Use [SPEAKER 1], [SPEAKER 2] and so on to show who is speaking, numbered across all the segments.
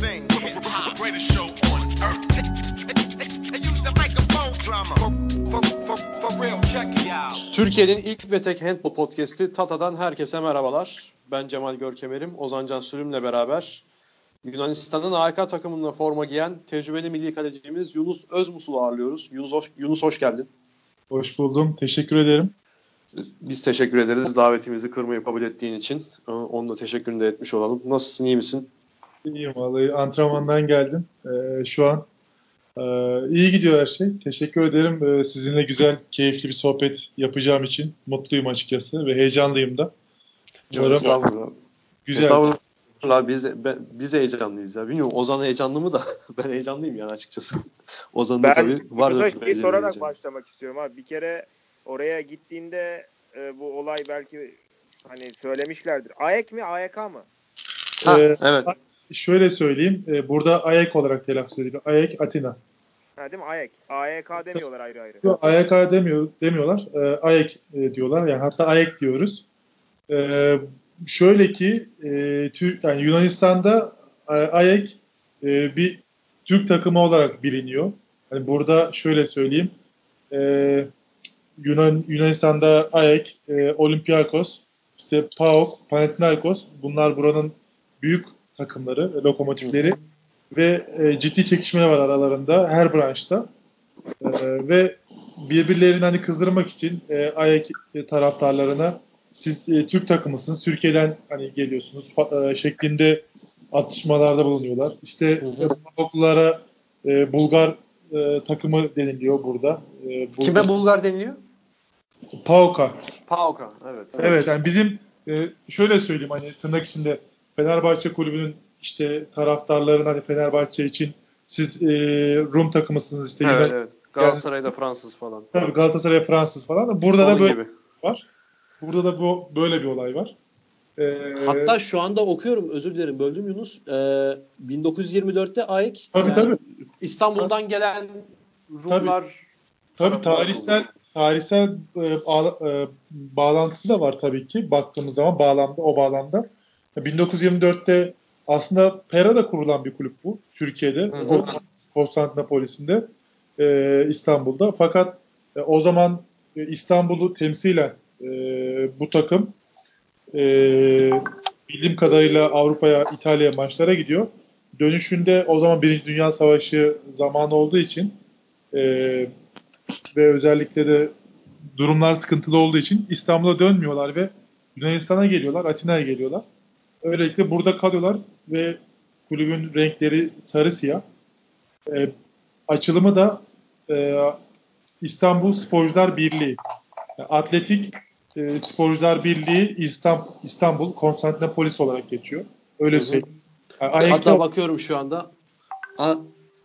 [SPEAKER 1] thing. Greatest show on earth. They use the microphone drama. For, for, for, for real, check it out.
[SPEAKER 2] Türkiye'nin ilk ve tek handball podcast'i Tata'dan herkese merhabalar. Ben Cemal Görkemer'im. Ozan Can Sürüm'le beraber Yunanistan'ın AYK takımında forma giyen tecrübeli milli kalecimiz Yunus Özmusul'u ağırlıyoruz. Yunus hoş, Yunus hoş geldin.
[SPEAKER 3] Hoş buldum. Teşekkür ederim.
[SPEAKER 2] Biz teşekkür ederiz davetimizi kırmayı kabul ettiğin için. Onun da teşekkürünü de etmiş olalım. Nasılsın, iyi misin?
[SPEAKER 3] İyiyim vallahi. Antrenmandan geldim. Ee, şu an e, iyi gidiyor her şey. Teşekkür ederim. Ee, sizinle güzel, keyifli bir sohbet yapacağım için mutluyum açıkçası ve heyecanlıyım da.
[SPEAKER 2] Umarım Estağfurullah.
[SPEAKER 3] Güzel.
[SPEAKER 2] Estağfurullah. Biz, ben, biz heyecanlıyız ya. Bilmiyorum Ozan heyecanlı mı da ben heyecanlıyım yani açıkçası. Ozan'ın da tabii var.
[SPEAKER 4] Ben bir sorarak başlamak istiyorum abi. Bir kere oraya gittiğinde e, bu olay belki hani söylemişlerdir. AYK mi AYK mı?
[SPEAKER 2] Ha, ee, evet.
[SPEAKER 3] Şöyle söyleyeyim. E, burada AYK olarak telaffuz ediliyor. AYK Atina.
[SPEAKER 4] Ha değil mi? AYK. AYK demiyorlar ayrı ayrı.
[SPEAKER 3] Yok AYK demiyor, demiyorlar. E, AYK e, diyorlar. Yani hatta AYK diyoruz. E, şöyle ki e, Türk, yani Yunanistan'da e, AYK e, bir Türk takımı olarak biliniyor. Yani burada şöyle söyleyeyim. E, Yunan Yunanistan'da AEK, e, Olympiakos, işte PAOK, Panathinaikos bunlar buranın büyük takımları, e, lokomotifleri ve e, ciddi çekişmeler var aralarında her branşta. E, ve birbirlerini hani kızdırmak için e, AEK taraftarlarına siz e, Türk takımısınız, Türkiye'den hani geliyorsunuz e, şeklinde atışmalarda bulunuyorlar. İşte PAOK'lara e, Bulgar e, takımı deniliyor burada.
[SPEAKER 2] E, Bulgar. Kime Bulgar deniliyor?
[SPEAKER 3] Pauka.
[SPEAKER 2] Pauka evet.
[SPEAKER 3] Evet yani bizim e, şöyle söyleyeyim hani tırnak içinde Fenerbahçe kulübünün işte taraftarların hani Fenerbahçe için siz e, Rum takımısınız işte.
[SPEAKER 2] Evet, Yunan, evet. Galatasaray'da Fransız falan.
[SPEAKER 3] Tabii Galatasaray Fransız falan. Burada Onun da böyle gibi. var. Burada da bu böyle bir olay var.
[SPEAKER 2] Ee, Hatta şu anda okuyorum özür dilerim böldüm Yunus. Ee, 1924'te AEK
[SPEAKER 3] tabii, yani tabii.
[SPEAKER 2] İstanbul'dan gelen Rumlar
[SPEAKER 3] tabii, tabii tarihsel tarihsel e, e, bağlantısı da var tabii ki baktığımız zaman bağlamda o bağlamda. 1924'te aslında Pera'da kurulan bir kulüp bu Türkiye'de. Konstantinopolis'inde e, İstanbul'da. Fakat e, o zaman e, İstanbul'u temsilen e, bu takım e, bildiğim kadarıyla Avrupa'ya, İtalya'ya maçlara gidiyor. Dönüşünde o zaman Birinci Dünya Savaşı zamanı olduğu için e, ve özellikle de durumlar sıkıntılı olduğu için İstanbul'a dönmüyorlar ve Yunanistan'a geliyorlar, Atina'ya geliyorlar. Öylelikle burada kalıyorlar ve kulübün renkleri sarı siyah. E, açılımı da e, İstanbul Sporcular Birliği. Yani Atletik e, Sporcular Birliği İstanbul, İstanbul Konstantinopolis olarak geçiyor. Öyle söyleyeyim.
[SPEAKER 2] Yani Hatta bakıyorum şu anda. A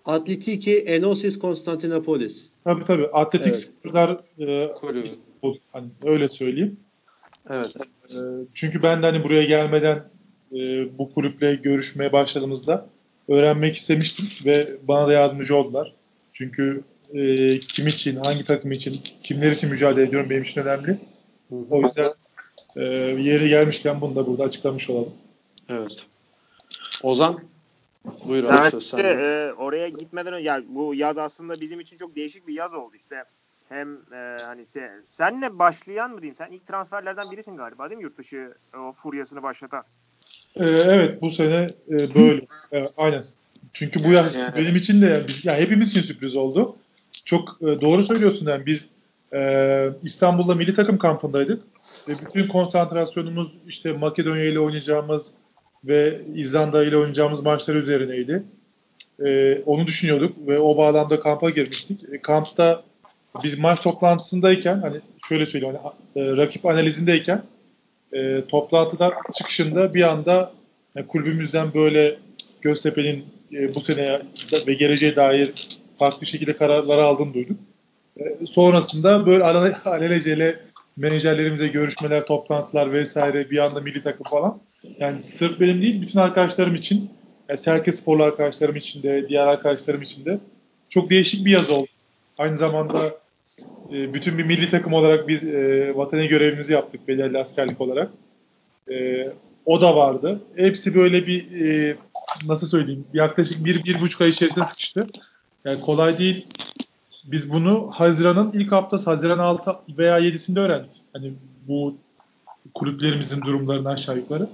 [SPEAKER 2] Atletiki Enosis Konstantinopolis.
[SPEAKER 3] Tabii tabii. Atletik evet. sporcular e, İstanbul. Hani öyle söyleyeyim.
[SPEAKER 2] Evet.
[SPEAKER 3] E, çünkü ben de hani buraya gelmeden e, bu kulüple görüşmeye başladığımızda öğrenmek istemiştim ve bana da yardımcı oldular. Çünkü e, kim için, hangi takım için, kimler için mücadele ediyorum benim için önemli. O yüzden e, yeri gelmişken bunu da burada açıklamış olalım.
[SPEAKER 2] Evet. Ozan
[SPEAKER 4] Buyur abi evet, söz sende. E, oraya gitmeden önce yani bu yaz aslında bizim için çok değişik bir yaz oldu işte. Hem e, hani se, senle başlayan mı diyeyim? Sen ilk transferlerden birisin galiba değil mi yurt dışı o furyasını başlatan?
[SPEAKER 3] E, evet bu sene e, böyle. e, aynen. Çünkü bu yaz yani. benim için de yani, biz, yani hepimiz için sürpriz oldu. Çok e, doğru söylüyorsun yani biz e, İstanbul'da milli takım kampındaydık. Ve bütün konsantrasyonumuz işte Makedonya ile oynayacağımız ve İzlanda ile oynayacağımız maçlar üzerineydi. E, onu düşünüyorduk ve o bağlamda kampa girmiştik. E, kampta biz maç toplantısındayken hani şöyle söyleyeyim hani, e, rakip analizindeyken e, toplantıdan çıkışında bir anda yani kulübümüzden böyle Göztepe'nin e, bu sene ve geleceğe dair farklı şekilde kararları aldığını duyduk. E, sonrasında böyle alelacele menajerlerimize görüşmeler, toplantılar vesaire bir anda milli takım falan. Yani sırf benim değil bütün arkadaşlarım için, yani Serke sporlu arkadaşlarım için de, diğer arkadaşlarım için de çok değişik bir yaz oldu. Aynı zamanda e, bütün bir milli takım olarak biz e, vatani görevimizi yaptık belirli askerlik olarak. E, O da vardı. Hepsi böyle bir e, nasıl söyleyeyim yaklaşık bir, bir buçuk ay içerisinde sıkıştı. Yani kolay değil. Biz bunu Haziran'ın ilk haftası Haziran 6 veya 7'sinde öğrendik. Hani bu kulüplerimizin durumlarını aşağı yukarı.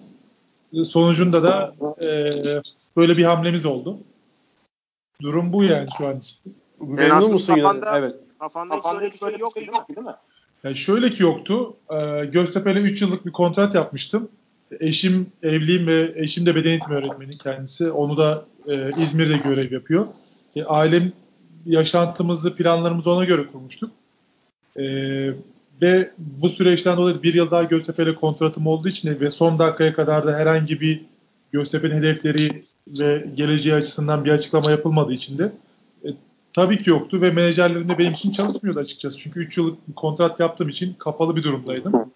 [SPEAKER 3] Sonucunda da e, böyle bir hamlemiz oldu. Durum bu yani şu an için.
[SPEAKER 2] Memnun musun?
[SPEAKER 4] Kafanda,
[SPEAKER 2] Evet.
[SPEAKER 4] Kafanda, kafanda hiç böyle bir şey yok değil mi?
[SPEAKER 5] değil mi?
[SPEAKER 3] Yani şöyle ki yoktu. E, Göztepe'yle 3 yıllık bir kontrat yapmıştım. Eşim evliyim ve eşim de beden eğitimi öğretmeni kendisi. Onu da e, İzmir'de görev yapıyor. E, ailem yaşantımızı, planlarımızı ona göre kurmuştuk. E, ve bu süreçten dolayı bir yıl daha Göztepe'yle kontratım olduğu için ve son dakikaya kadar da herhangi bir Göztepe'nin hedefleri ve geleceği açısından bir açıklama yapılmadığı için de e, tabii ki yoktu ve menajerlerim de benim için çalışmıyordu açıkçası. Çünkü 3 yıllık bir kontrat yaptığım için kapalı bir durumdaydım.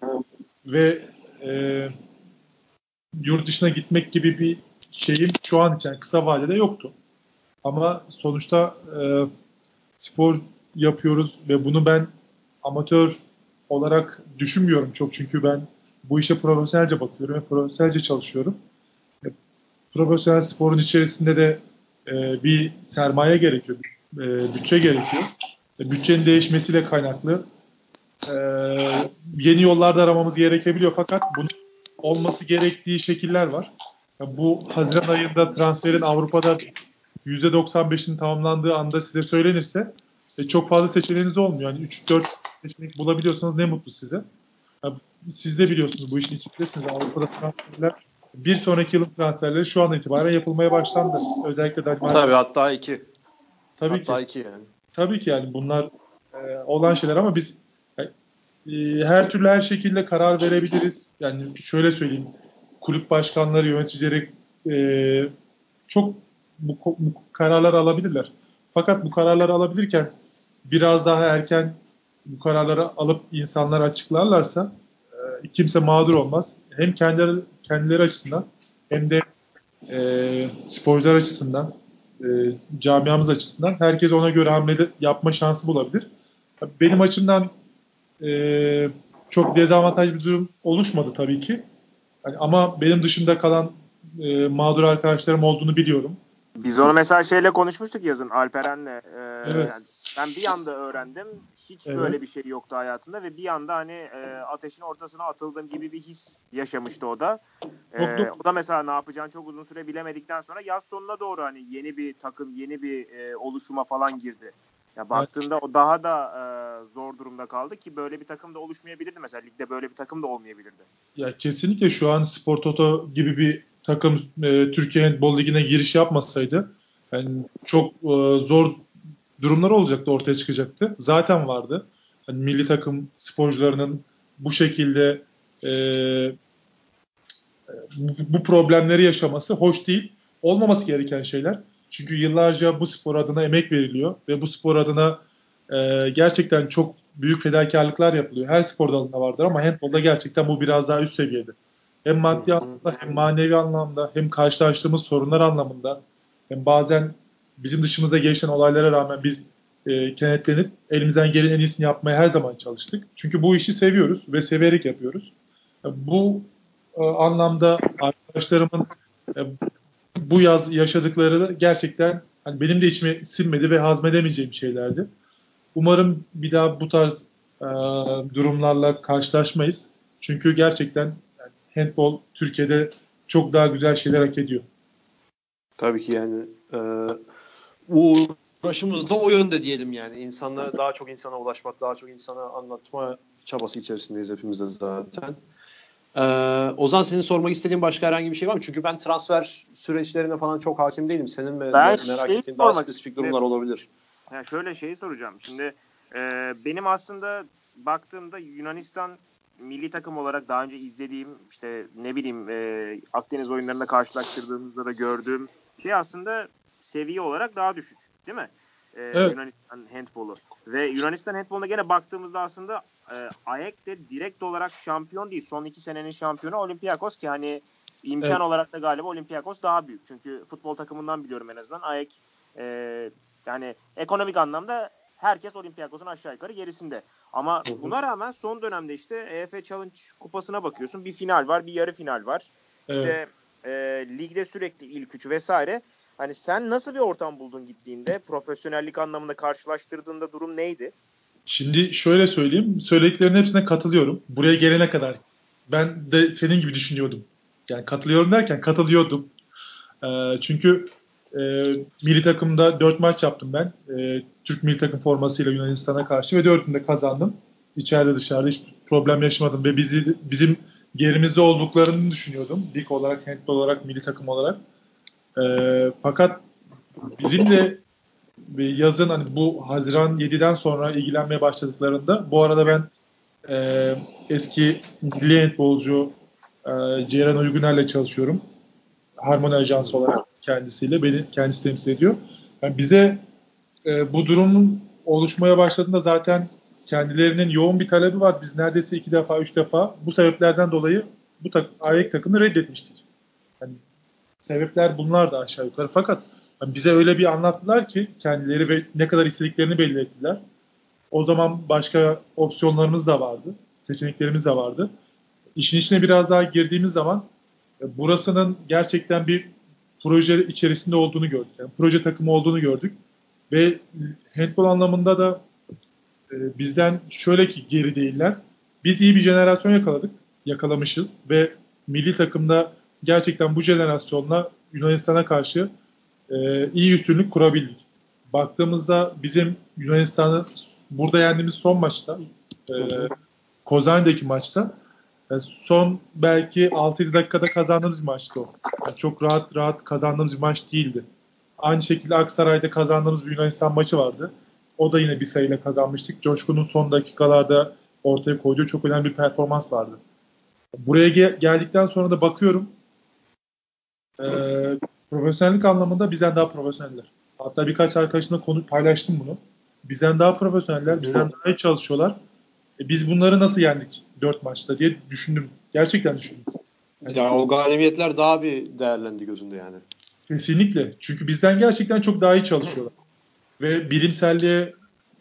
[SPEAKER 3] ve e, yurt dışına gitmek gibi bir şeyim şu an için kısa vadede yoktu. Ama sonuçta e, spor yapıyoruz ve bunu ben amatör olarak düşünmüyorum çok çünkü ben bu işe profesyonelce bakıyorum ve profesyonelce çalışıyorum. E, profesyonel sporun içerisinde de e, bir sermaye gerekiyor, e, bütçe gerekiyor. E, bütçenin değişmesiyle kaynaklı e, yeni yollarda aramamız gerekebiliyor fakat bunun olması gerektiği şekiller var. Yani bu Haziran ayında transferin Avrupa'da %95'in tamamlandığı anda size söylenirse e, çok fazla seçeneğiniz olmuyor. Yani 3-4 seçenek bulabiliyorsanız ne mutlu size. Yani siz de biliyorsunuz bu işin içindesiniz. Avrupa'da transferler bir sonraki yılın transferleri şu an itibaren yapılmaya başlandı. Özellikle Danimarka.
[SPEAKER 2] Tabii hatta iki.
[SPEAKER 3] Tabii
[SPEAKER 2] hatta
[SPEAKER 3] ki.
[SPEAKER 2] iki yani.
[SPEAKER 3] Tabii ki yani bunlar e, olan şeyler ama biz e, her türlü her şekilde karar verebiliriz. Yani şöyle söyleyeyim. Kulüp başkanları, yöneticileri e, çok bu, bu kararlar alabilirler. Fakat bu kararları alabilirken biraz daha erken bu kararları alıp insanlara açıklarlarsa e, kimse mağdur olmaz. Hem kendileri, kendileri açısından hem de e, sporcular açısından e, camiamız açısından herkes ona göre hamle yapma şansı bulabilir. Benim açımdan e, çok dezavantaj bir durum oluşmadı tabii ki. Yani ama benim dışında kalan e, mağdur arkadaşlarım olduğunu biliyorum.
[SPEAKER 4] Biz onu mesela şeyle konuşmuştuk yazın Alperen'le. Ee,
[SPEAKER 3] Evet.
[SPEAKER 4] yani ben bir anda öğrendim. Hiç
[SPEAKER 3] Evet.
[SPEAKER 4] böyle bir şey yoktu hayatında ve bir anda hani e, ateşin ortasına atıldığım gibi bir his yaşamıştı o da.
[SPEAKER 3] Doğru.
[SPEAKER 4] o da mesela ne yapacağını çok uzun süre bilemedikten sonra yaz sonuna doğru hani yeni bir takım, yeni bir e, oluşuma falan girdi. Ya baktığında o daha da e, zor durumda kaldı ki böyle bir takım da oluşmayabilirdi mesela ligde böyle bir takım da olmayabilirdi.
[SPEAKER 3] Ya kesinlikle şu an Spor Toto gibi bir takım e, Türkiye Handball Ligi'ne giriş yapmasaydı yani çok e, zor durumlar olacaktı, ortaya çıkacaktı. Zaten vardı. Hani milli takım sporcularının bu şekilde e, bu, bu problemleri yaşaması hoş değil. Olmaması gereken şeyler. Çünkü yıllarca bu spor adına emek veriliyor ve bu spor adına e, gerçekten çok büyük fedakarlıklar yapılıyor. Her spor dalında vardır ama handbolda gerçekten bu biraz daha üst seviyede. Hem maddi anlamda hem manevi anlamda hem karşılaştığımız sorunlar anlamında hem bazen bizim dışımıza gelişen olaylara rağmen biz e, kenetlenip elimizden gelen en iyisini yapmaya her zaman çalıştık. Çünkü bu işi seviyoruz ve severek yapıyoruz. E, Bu e, anlamda arkadaşlarımın e, bu yaz yaşadıkları gerçekten hani benim de içime sinmedi ve hazmedemeyeceğim şeylerdi. Umarım bir daha bu tarz e, durumlarla karşılaşmayız. Çünkü gerçekten handball Türkiye'de çok daha güzel şeyler hak ediyor.
[SPEAKER 2] Tabii ki yani e, uğraşımız da o yönde diyelim yani. İnsanlara daha çok insana ulaşmak, daha çok insana anlatma çabası içerisindeyiz hepimiz de zaten. Ee, Ozan senin sormak istediğin başka herhangi bir şey var mı? Çünkü ben transfer süreçlerine falan çok hakim değilim. Senin
[SPEAKER 4] Ben
[SPEAKER 2] merak
[SPEAKER 4] şeyi
[SPEAKER 2] ettiğin daha spesifik
[SPEAKER 4] istedim.
[SPEAKER 2] durumlar olabilir.
[SPEAKER 4] Yani şöyle şeyi soracağım. Şimdi e, benim aslında baktığımda Yunanistan milli takım olarak daha önce izlediğim işte ne bileyim e, Akdeniz oyunlarında karşılaştırdığımızda da gördüğüm şey aslında seviye olarak daha düşük. Değil mi? E,
[SPEAKER 3] Evet.
[SPEAKER 4] Yunanistan handbolu. Ve Yunanistan handboluna gene baktığımızda aslında e, AEK de direkt olarak şampiyon değil. Son iki senenin şampiyonu Olympiakos ki hani imkan
[SPEAKER 3] Evet.
[SPEAKER 4] olarak da galiba Olympiakos daha büyük. Çünkü futbol takımından biliyorum en azından. AEK e, yani ekonomik anlamda herkes Olympiakos'un aşağı yukarı gerisinde. Ama buna rağmen son dönemde işte EF Challenge kupasına bakıyorsun. Bir final var, bir yarı final var. İşte evet. e, ligde sürekli ilk üç vesaire. Hani sen nasıl bir ortam buldun gittiğinde? Profesyonellik anlamında karşılaştırdığında durum neydi?
[SPEAKER 3] Şimdi şöyle söyleyeyim. Söylediklerinin hepsine katılıyorum. Buraya gelene kadar ben de senin gibi düşünüyordum. Yani katılıyorum derken katılıyordum. E, çünkü e, milli takımda 4 maç yaptım ben. E, Türk milli takım formasıyla Yunanistan'a karşı ve 4'ünde kazandım. İçeride dışarıda hiç problem yaşamadım ve bizi bizim gerimizde olduklarını düşünüyordum. Lig olarak, handball olarak, milli takım olarak. E, fakat bizim de yazın hani bu Haziran 7'den sonra ilgilenmeye başladıklarında bu arada ben e, eski milli handbolcu e, Ceyran Uyguner'le çalışıyorum. Harmoni Ajansı olarak kendisiyle beni kendisi temsil ediyor. Yani bize e, bu durumun oluşmaya başladığında zaten kendilerinin yoğun bir talebi var. Biz neredeyse iki defa, üç defa bu sebeplerden dolayı bu tak AYK takımını reddetmiştik. Yani sebepler bunlar da aşağı yukarı. Fakat yani bize öyle bir anlattılar ki kendileri ve ne kadar istediklerini belli ettiler. O zaman başka opsiyonlarımız da vardı. Seçeneklerimiz de vardı. İşin içine biraz daha girdiğimiz zaman e, burasının gerçekten bir proje içerisinde olduğunu gördük. Yani proje takımı olduğunu gördük. Ve handball anlamında da e, bizden şöyle ki geri değiller. Biz iyi bir jenerasyon yakaladık. Yakalamışız ve milli takımda gerçekten bu jenerasyonla Yunanistan'a karşı e, iyi üstünlük kurabildik. Baktığımızda bizim Yunanistan'ı burada yendiğimiz son maçta e, Kozani'deki maçta yani son belki 6-7 dakikada kazandığımız bir maçtı o. Yani çok rahat rahat kazandığımız bir maç değildi. Aynı şekilde Aksaray'da kazandığımız bir Yunanistan maçı vardı. O da yine bir sayıyla kazanmıştık. Coşkun'un son dakikalarda ortaya koyduğu çok önemli bir performans vardı. Buraya ge- geldikten sonra da bakıyorum e, profesyonellik anlamında bizden daha profesyoneller. Hatta birkaç arkadaşımla konu paylaştım bunu. Bizden daha profesyoneller, bizden daha iyi çalışıyorlar. E, biz bunları nasıl yendik 4 maçta diye düşündüm. Gerçekten düşündüm.
[SPEAKER 2] Yani, yani o galibiyetler daha bir değerlendi gözünde yani.
[SPEAKER 3] Kesinlikle. Çünkü bizden gerçekten çok daha iyi çalışıyorlar. Ve bilimselliğe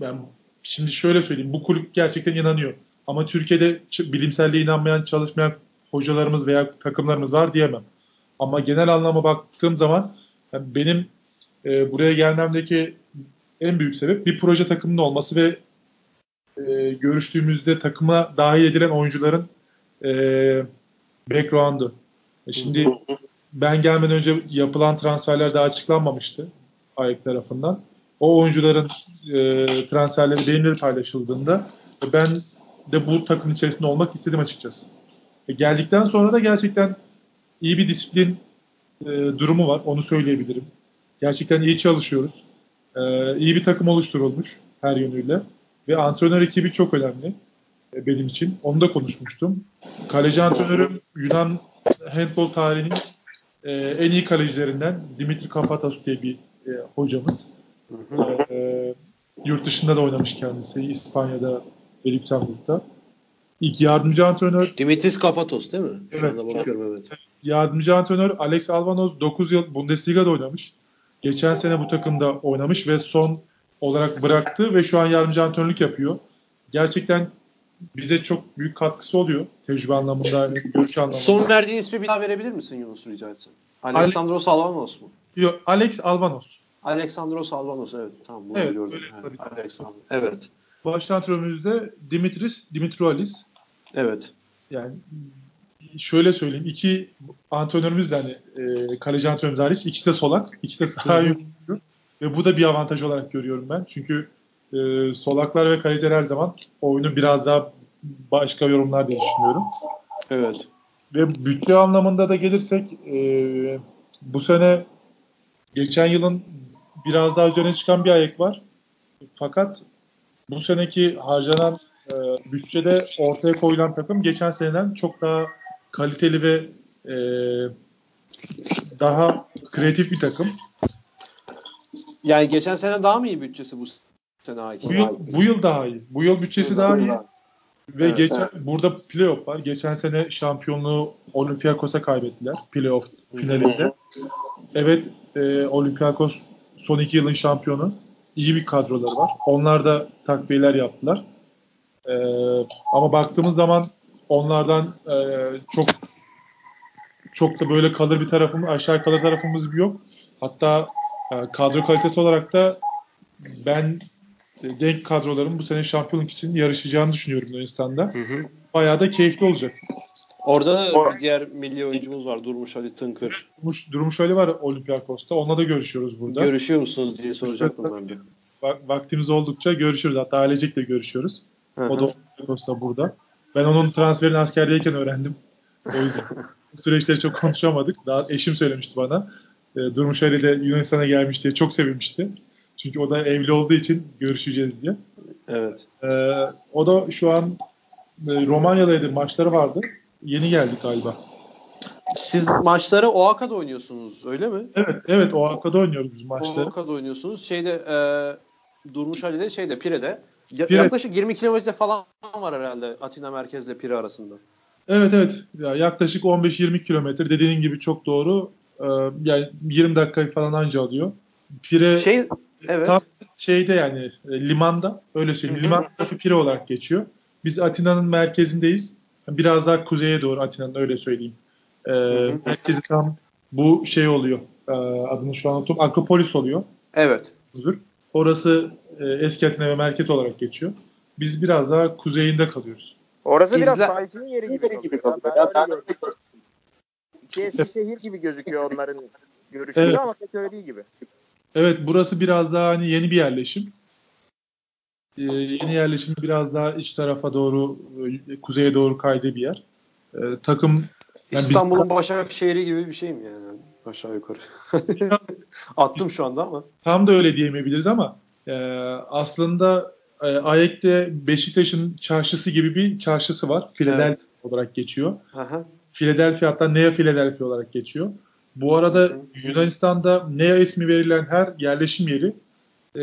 [SPEAKER 3] ben şimdi şöyle söyleyeyim. Bu kulüp gerçekten inanıyor. Ama Türkiye'de bilimselliğe inanmayan, çalışmayan hocalarımız veya takımlarımız var diyemem. Ama genel anlama baktığım zaman yani benim e, buraya gelmemdeki en büyük sebep bir proje takımının olması ve e, görüştüğümüzde takıma dahil edilen oyuncuların e, background'ı. E şimdi ben gelmeden önce yapılan transferler daha açıklanmamıştı AYK tarafından. O oyuncuların e, transferleri benimle paylaşıldığında ben de bu takım içerisinde olmak istedim açıkçası. E, geldikten sonra da gerçekten iyi bir disiplin e, durumu var. Onu söyleyebilirim. Gerçekten iyi çalışıyoruz. E, iyi bir takım oluşturulmuş her yönüyle. Ve antrenör ekibi çok önemli e, benim için. Onu da konuşmuştum. Kaleci antrenörüm Yunan handball tarihinin e, en iyi kalecilerinden Dimitri Kapatos diye bir e, hocamız. E, yurt dışında da oynamış kendisi. İspanya'da ve Lüksemburg'da. İlk yardımcı antrenör
[SPEAKER 2] Dimitris Kapatos değil mi?
[SPEAKER 3] Şu evet. bakıyorum evet. Yardımcı antrenör Alex Alvanoz 9 yıl Bundesliga'da oynamış. Geçen sene bu takımda oynamış ve son olarak bıraktı ve şu an yardımcı antrenörlük yapıyor. Gerçekten bize çok büyük katkısı oluyor tecrübe anlamında, görüş anlamında.
[SPEAKER 2] Son verdiğin ismi bir daha verebilir misin Yunus rica etsem? Alexandros Alvanos mu?
[SPEAKER 3] Yok, Alex Alvanos.
[SPEAKER 2] Alexandros Alvanos evet tamam bunu evet, gördüm. Evet, Alexandros. Evet.
[SPEAKER 3] Baş antrenörümüz de Dimitris Dimitrioulis.
[SPEAKER 2] Evet.
[SPEAKER 3] Yani şöyle söyleyeyim. iki antrenörümüz de hani e, kaleci antrenörümüz hariç ikisi de solak. ikisi de sağ. Ve bu da bir avantaj olarak görüyorum ben. Çünkü e, solaklar ve kaleciler her zaman oyunu biraz daha başka yorumlar diye düşünüyorum.
[SPEAKER 2] Evet.
[SPEAKER 3] Ve bütçe anlamında da gelirsek e, bu sene geçen yılın biraz daha üzerine çıkan bir ayak var. Fakat bu seneki harcanan e, bütçede ortaya koyulan takım geçen seneden çok daha kaliteli ve e, daha kreatif bir takım.
[SPEAKER 2] Yani geçen sene daha mı iyi bütçesi bu sene
[SPEAKER 3] ait? Bu yıl, bu yıl daha iyi. Bu yıl bütçesi bu daha iyi. Daha. Ve evet, geçen evet. burada playoff var. Geçen sene şampiyonluğu Olympiakos'a kaybettiler playoff finalinde. Evet, e, Olympiakos son iki yılın şampiyonu. İyi bir kadroları var. Onlar da takviyeler yaptılar. E, ama baktığımız zaman onlardan e, çok çok da böyle kalır bir tarafımız, aşağı kalır tarafımız bir yok. Hatta kadro kalitesi olarak da ben e, denk kadroların bu sene şampiyonluk için yarışacağını düşünüyorum Yunanistan'da. Hı hı. Bayağı da keyifli olacak.
[SPEAKER 2] Orada bir diğer milli oyuncumuz var. Durmuş Ali Tınkır.
[SPEAKER 3] Durmuş, Durmuş Ali var Olympiakos'ta. Onunla da görüşüyoruz burada.
[SPEAKER 2] Görüşüyor musunuz diye soracaktım ben de.
[SPEAKER 3] Vaktimiz oldukça görüşürüz. Hatta ailecek de görüşüyoruz. Hı hı. O da Olympiakos'ta burada. Ben onun transferini askerdeyken öğrendim. O yüzden bu süreçleri çok konuşamadık. Daha eşim söylemişti bana. E, Durmuş Ali de Yunanistan'a gelmiş diye çok sevinmişti. Çünkü o da evli olduğu için görüşeceğiz diye.
[SPEAKER 2] Evet.
[SPEAKER 3] E, o da şu an e, Romanya'daydı. Maçları vardı. Yeni geldik galiba.
[SPEAKER 2] Siz maçları Oaka'da oynuyorsunuz öyle mi?
[SPEAKER 3] Evet, evet Oaka'da oynuyoruz biz maçları.
[SPEAKER 2] Oaka'da oynuyorsunuz. Şeyde e, Durmuş Ali'de şeyde Pire'de. Ya, Pire. Yaklaşık 20 kilometre falan var herhalde Atina merkezle Pire arasında.
[SPEAKER 3] Evet evet. Ya, yaklaşık 15-20 kilometre. Dediğin gibi çok doğru. Ee, yani 20 dakika falan anca alıyor. Pire şey, evet. tam şeyde yani e, limanda öyle söyleyeyim. Liman tarafı Pire olarak geçiyor. Biz Atina'nın merkezindeyiz. Biraz daha kuzeye doğru Atina'nın öyle söyleyeyim. Ee, merkezi tam bu şey oluyor. Ee, adını şu an unuttum. Akropolis oluyor.
[SPEAKER 2] Evet.
[SPEAKER 3] Orası e, eski Atina ve merkez olarak geçiyor. Biz biraz daha kuzeyinde kalıyoruz.
[SPEAKER 4] Orası biraz İzle... sahibinin yeri gibi, gibi kalıyor. Ben, ben öyle İki eski şehir gibi gözüküyor onların görüşünde evet. ama pek öyle değil gibi.
[SPEAKER 3] Evet burası biraz daha hani yeni bir yerleşim. Ee, yeni yerleşim biraz daha iç tarafa doğru, e, kuzeye doğru kaydığı bir yer. Ee, takım
[SPEAKER 2] yani İstanbul'un biz... Başakşehir'i gibi bir şey mi yani? Aşağı yukarı. Attım şu anda ama.
[SPEAKER 3] Tam da öyle diyemeyebiliriz ama e, aslında e, Ayek'te Beşiktaş'ın çarşısı gibi bir çarşısı var. Philadelphia evet. olarak geçiyor. Aha. Philadelphia hatta Nea Philadelphia olarak geçiyor. Bu arada Yunanistan'da Nea ismi verilen her yerleşim yeri e,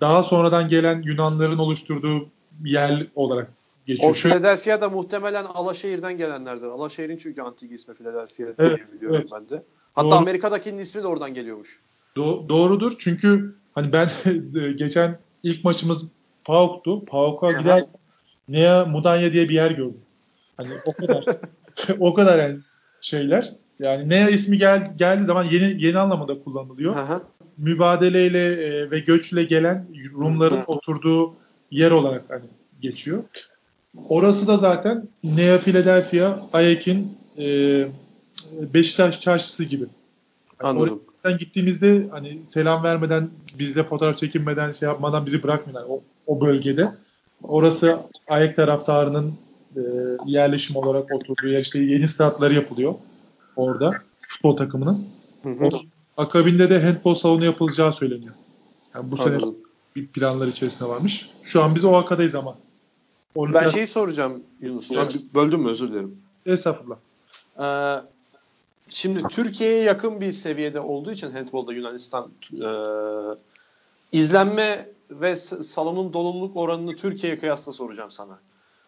[SPEAKER 3] daha sonradan gelen Yunanların oluşturduğu yer olarak geçiyor.
[SPEAKER 2] O Philadelphia da muhtemelen Alaşehir'den gelenlerdir. Alaşehir'in çünkü antik ismi Philadelphia evet, diye biliyorum evet. ben de. Hatta Doğru. Amerika'dakinin ismi de oradan geliyormuş.
[SPEAKER 3] Do- doğrudur çünkü hani ben geçen ilk maçımız PAOK'tu. PAOK'a gider Nea Mudanya diye bir yer gördüm. Hani o kadar o kadar yani şeyler. Yani Nea ismi gel, geldiği zaman yeni yeni anlamında kullanılıyor. Aha. Mübadeleyle e, ve göçle gelen Rumların oturduğu yer olarak hani geçiyor. Orası da zaten Nea Philadelphia, Ayek'in e, Beşiktaş çarşısı gibi.
[SPEAKER 2] Yani Anladım.
[SPEAKER 3] Oradan gittiğimizde hani selam vermeden, bizle fotoğraf çekinmeden, şey yapmadan bizi bırakmıyorlar o, o bölgede. Orası Ayek taraftarının e, yerleşim olarak oturduğu yer. İşte yeni statları yapılıyor orada futbol takımının. Hı hı. akabinde de handball salonu yapılacağı söyleniyor. Yani bu Anladım. sene bir planlar içerisinde varmış. Şu an biz o hakadayız ama.
[SPEAKER 2] Olimpiyat... Ben şeyi soracağım Yunus. Evet. Böldüm mü özür dilerim.
[SPEAKER 3] Estağfurullah.
[SPEAKER 2] Ee, şimdi Türkiye'ye yakın bir seviyede olduğu için handbolda Yunanistan e, izlenme ve salonun doluluk oranını Türkiye'ye kıyasla soracağım sana.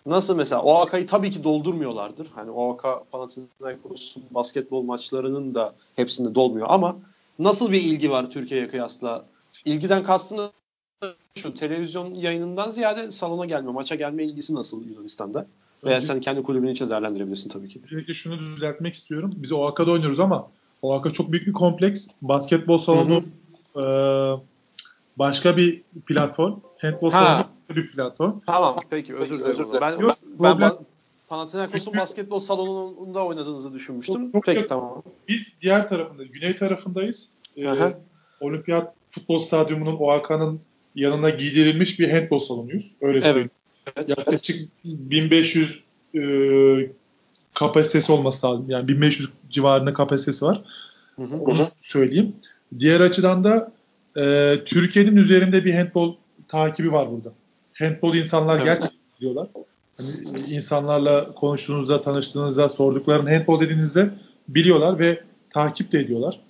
[SPEAKER 2] Nasıl mesela OAK'yı tabii ki doldurmuyorlardır. Hani OAK Panathinaikos'un basketbol maçlarının da hepsinde dolmuyor ama nasıl bir ilgi var Türkiye'ye kıyasla? İlgiden kastım da şu televizyon yayınından ziyade salona gelme, maça gelme ilgisi nasıl Yunanistan'da? Veya Önce, sen kendi kulübün için değerlendirebilirsin tabii ki.
[SPEAKER 3] Öncelikle şunu düzeltmek istiyorum. Biz OAK'da oynuyoruz ama OAK çok büyük bir kompleks. Basketbol salonu e, başka bir platform. Handball ha. salonu bir platform.
[SPEAKER 2] Tamam peki özür dilerim. Özür dilerim. Ben, Yok, ben, ben Panathinaikos'un basketbol salonunda oynadığınızı düşünmüştüm. Çok, çok peki tamam.
[SPEAKER 3] Biz diğer tarafında, güney tarafındayız. Ee, Olimpiyat Futbol Stadyumu'nun OAK'nın yanına giydirilmiş bir handball salonuyuz. Öyle evet. söyleyeyim. Evet. Yaklaşık 1500 e, kapasitesi olması lazım. Yani 1500 civarında kapasitesi var. Hı hı. Onu söyleyeyim. Diğer açıdan da e, Türkiye'nin üzerinde bir handball takibi var burada. Handball insanlar evet. gerçekten biliyorlar. Hani insanlarla konuştuğunuzda, tanıştığınızda, sorduklarını handball dediğinizde biliyorlar ve takip de ediyorlar.